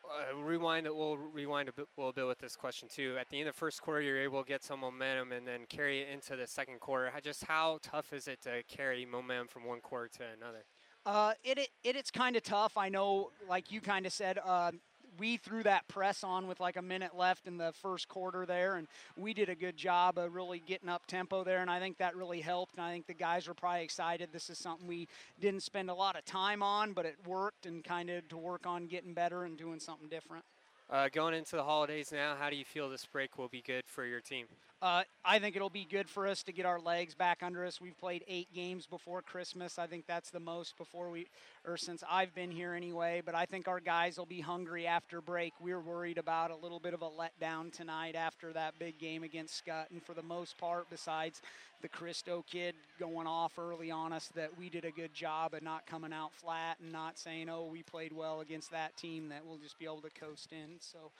uh, rewind. We'll rewind a, bit, little bit with this question too. At the end of the first quarter, you're able to get some momentum and then carry it into the second quarter. How, just how tough is it to carry momentum from one quarter to another? Uh, it, it, it it's kind of tough. I know, like you kind of said, uh, we threw that press on with like a minute left in the first quarter there, and we did a good job of really getting up tempo there, and I think that really helped. And I think the guys were probably excited. This is something we didn't spend a lot of time on, but it worked, and kind of to work on getting better and doing something different. Uh, going into the holidays now, how do you feel this break will be good for your team? Uh, I think it'll be good for us to get our legs back under us. We've played eight games before Christmas. I think that's the most before we, or since I've been here anyway. But I think our guys will be hungry after break. We're worried about a little bit of a letdown tonight after that big game against Skutt. And for the most part, besides the Christo kid going off early on us, that we did a good job of not coming out flat and not saying, oh, we played well against that team, that we'll just be able to coast in. So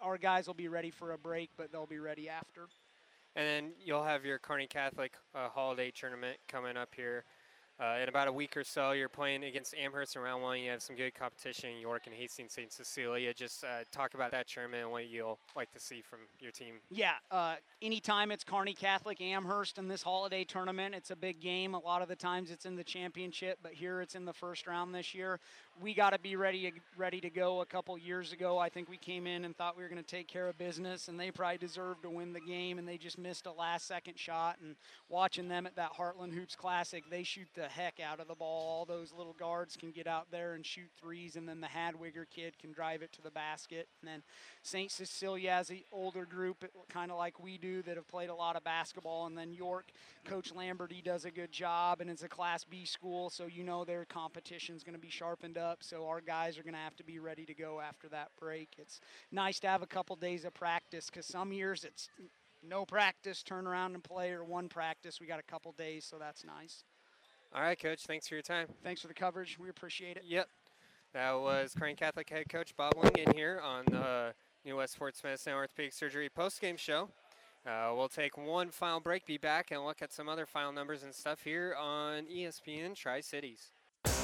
our guys will be ready for a break, but they'll be ready after. And then you'll have your Kearney Catholic uh, holiday tournament coming up here uh, in about a week or so. You're playing against Amherst in round one. You have some good competition, York and Hastings St. Cecilia. Just uh, talk about that tournament and what you'll like to see from your team. Yeah, uh, anytime it's Kearney Catholic Amherst in this holiday tournament, it's a big game. A lot of the times it's in the championship, but here it's in the first round this year. We got to be ready ready to go. A couple years ago, I think we came in and thought we were going to take care of business, and they probably deserved to win the game, and they just missed a last-second shot. And watching them at that Heartland Hoops Classic, they shoot the heck out of the ball. All those little guards can get out there and shoot threes, and then the Hadwiger kid can drive it to the basket. And then St. Cecilia has an older group, kind of like we do, that have played a lot of basketball, and then York, Coach Lamberty does a good job, and it's a Class B school, so you know their competition is going to be sharpened up. So our guys are going to have to be ready to go after that break. It's nice to have a couple days of practice because some years it's no practice, turn around and play, or one practice. We got a couple days, so that's nice. All right, Coach. Thanks for your time. Thanks for the coverage. We appreciate it. Yep. That was Kearney Catholic head coach Bob Lingen here on the New West Sports Medicine Orthopedic Surgery post-game show. Uh, we'll take one final break, be back, and look at some other final numbers and stuff here on ESPN Tri Cities.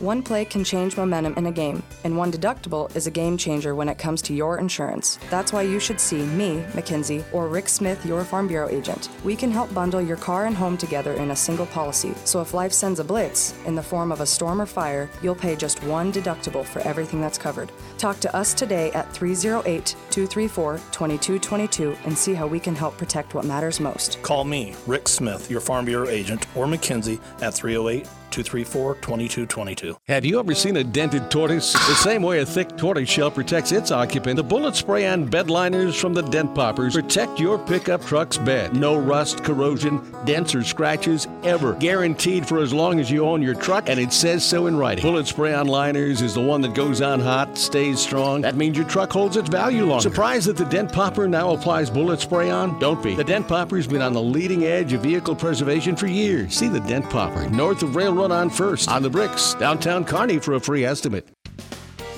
One play can change momentum in a game, and one deductible is a game changer when it comes to your insurance. That's why you should see me, Mackenzie, or Rick Smith, your Farm Bureau agent. We can help bundle your car and home together in a single policy, so if life sends a blitz, in the form of a storm or fire, you'll pay just one deductible for everything that's covered. Talk to us today at 308 234 2222 and see how we can help protect what matters most. Call me, Rick Smith, your Farm Bureau agent, or Mackenzie at 308 234 2222. Have you ever seen a dented tortoise? The same way a thick tortoise shell protects its occupant, the bullet spray on bed liners from the Dent Poppers protect your pickup truck's bed. No rust, corrosion, dents, or scratches ever. Guaranteed for as long as you own your truck, and it says so in writing. Bullet spray on liners is the one that goes on hot, stays strong. That means your truck holds its value longer. Surprised that the Dent Popper now applies bullet spray on? Don't be. The Dent Popper's been on the leading edge of vehicle preservation for years. See the Dent Popper north of Railroad on First on the Bricks, downtown Kearney for a free estimate.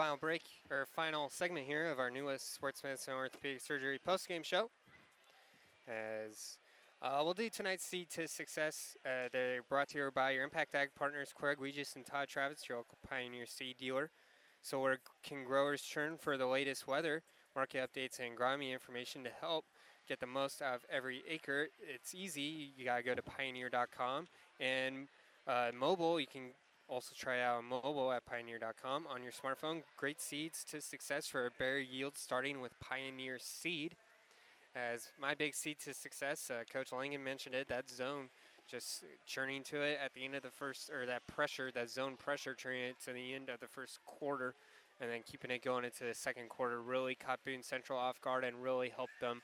Final break or final segment here of our New West sports medicine orthopedic surgery post-game show. As uh, we'll do tonight's Seed to Success. Uh, they're brought to you by your Impact Ag partners, Craig Weegis and Todd Travis, your local Pioneer seed dealer. So where can growers turn for the latest weather, market updates, and agronomy information to help get the most out of every acre? It's easy. You gotta go to pioneer.com and uh, mobile. You can also try out mobile at pioneer.com on your smartphone. Great seeds to success for a better yield starting with Pioneer Seed. As my big seed to success, uh, Coach Langen mentioned it, that zone just churning to it at the end of the first, or that pressure, that zone pressure turning it to the end of the first quarter and then keeping it going into the second quarter really caught Boone Central off guard and really helped them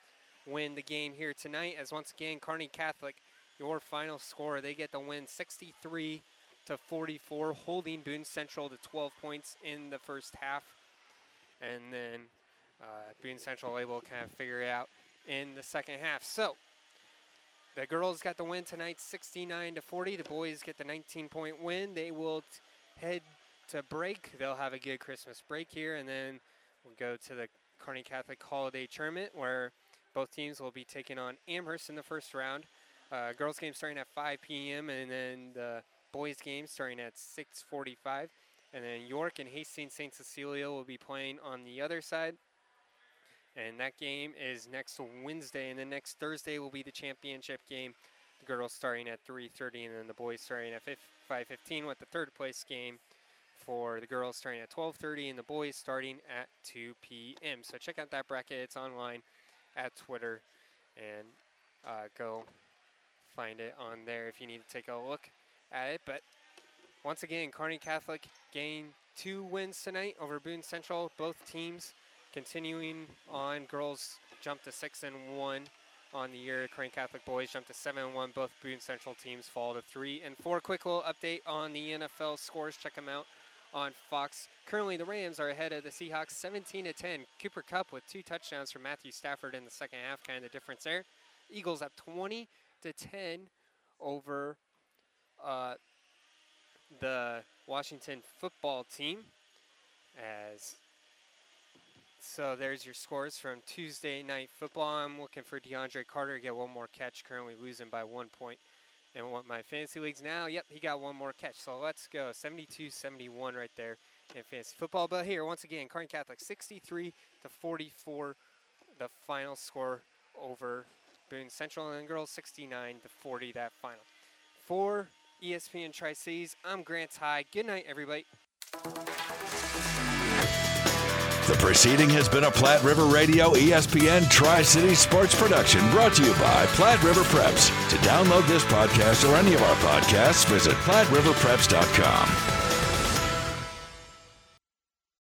win the game here tonight. As once again, Kearney Catholic, your final score, they get the win 63 to 44, holding Boone Central to 12 points in the first half. And then uh, Boone Central able to kind of figure it out in the second half. So the girls got the win tonight, 69 to 40. The boys get the 19 point win. They will head to break. They'll have a good Christmas break here, and then we'll go to the Kearney Catholic Holiday Tournament where both teams will be taking on Amherst in the first round. Uh, girls game starting at 5 p.m. and then the boys game starting at 6:45, And then York and Hastings St. Cecilia will be playing on the other side. And that game is next Wednesday. And then next Thursday will be the championship game. The girls starting at 3.30 and then the boys starting at 5.15 with the third place game for the girls starting at 12.30 and the boys starting at 2 p.m. So check out that bracket. It's online at Twitter and uh, go find it on there if you need to take a look at it. But once again, Kearney Catholic gained two wins tonight over Boone Central. Both teams continuing on. Girls jumped to six and one on the year. Kearney Catholic boys jumped to seven and one. Both Boone Central teams fall to three and four. Quick little update on the NFL scores. Check them out on Fox. Currently, the Rams are ahead of the Seahawks 17 to 10. Cooper Kupp with two touchdowns from Matthew Stafford in the second half, kind of the difference there. Eagles up 20 to 10 over uh, the Washington football team. As so, there's your scores from Tuesday night football. I'm looking for DeAndre Carter to get one more catch. Currently losing by one point in what my fantasy leagues now. Yep, he got one more catch. So let's go. 72-71 right there in fantasy football. But here, once again, Kearney Catholic 63 to 44, the final score over Boone Central and girls 69 to 40 that final. For ESPN Tri Cities, I'm Grant High. Good night, everybody. The proceeding has been a Platte River Radio ESPN Tri City Sports production brought to you by Platte River Preps. To download this podcast or any of our podcasts, visit PlatteRiverPreps.com.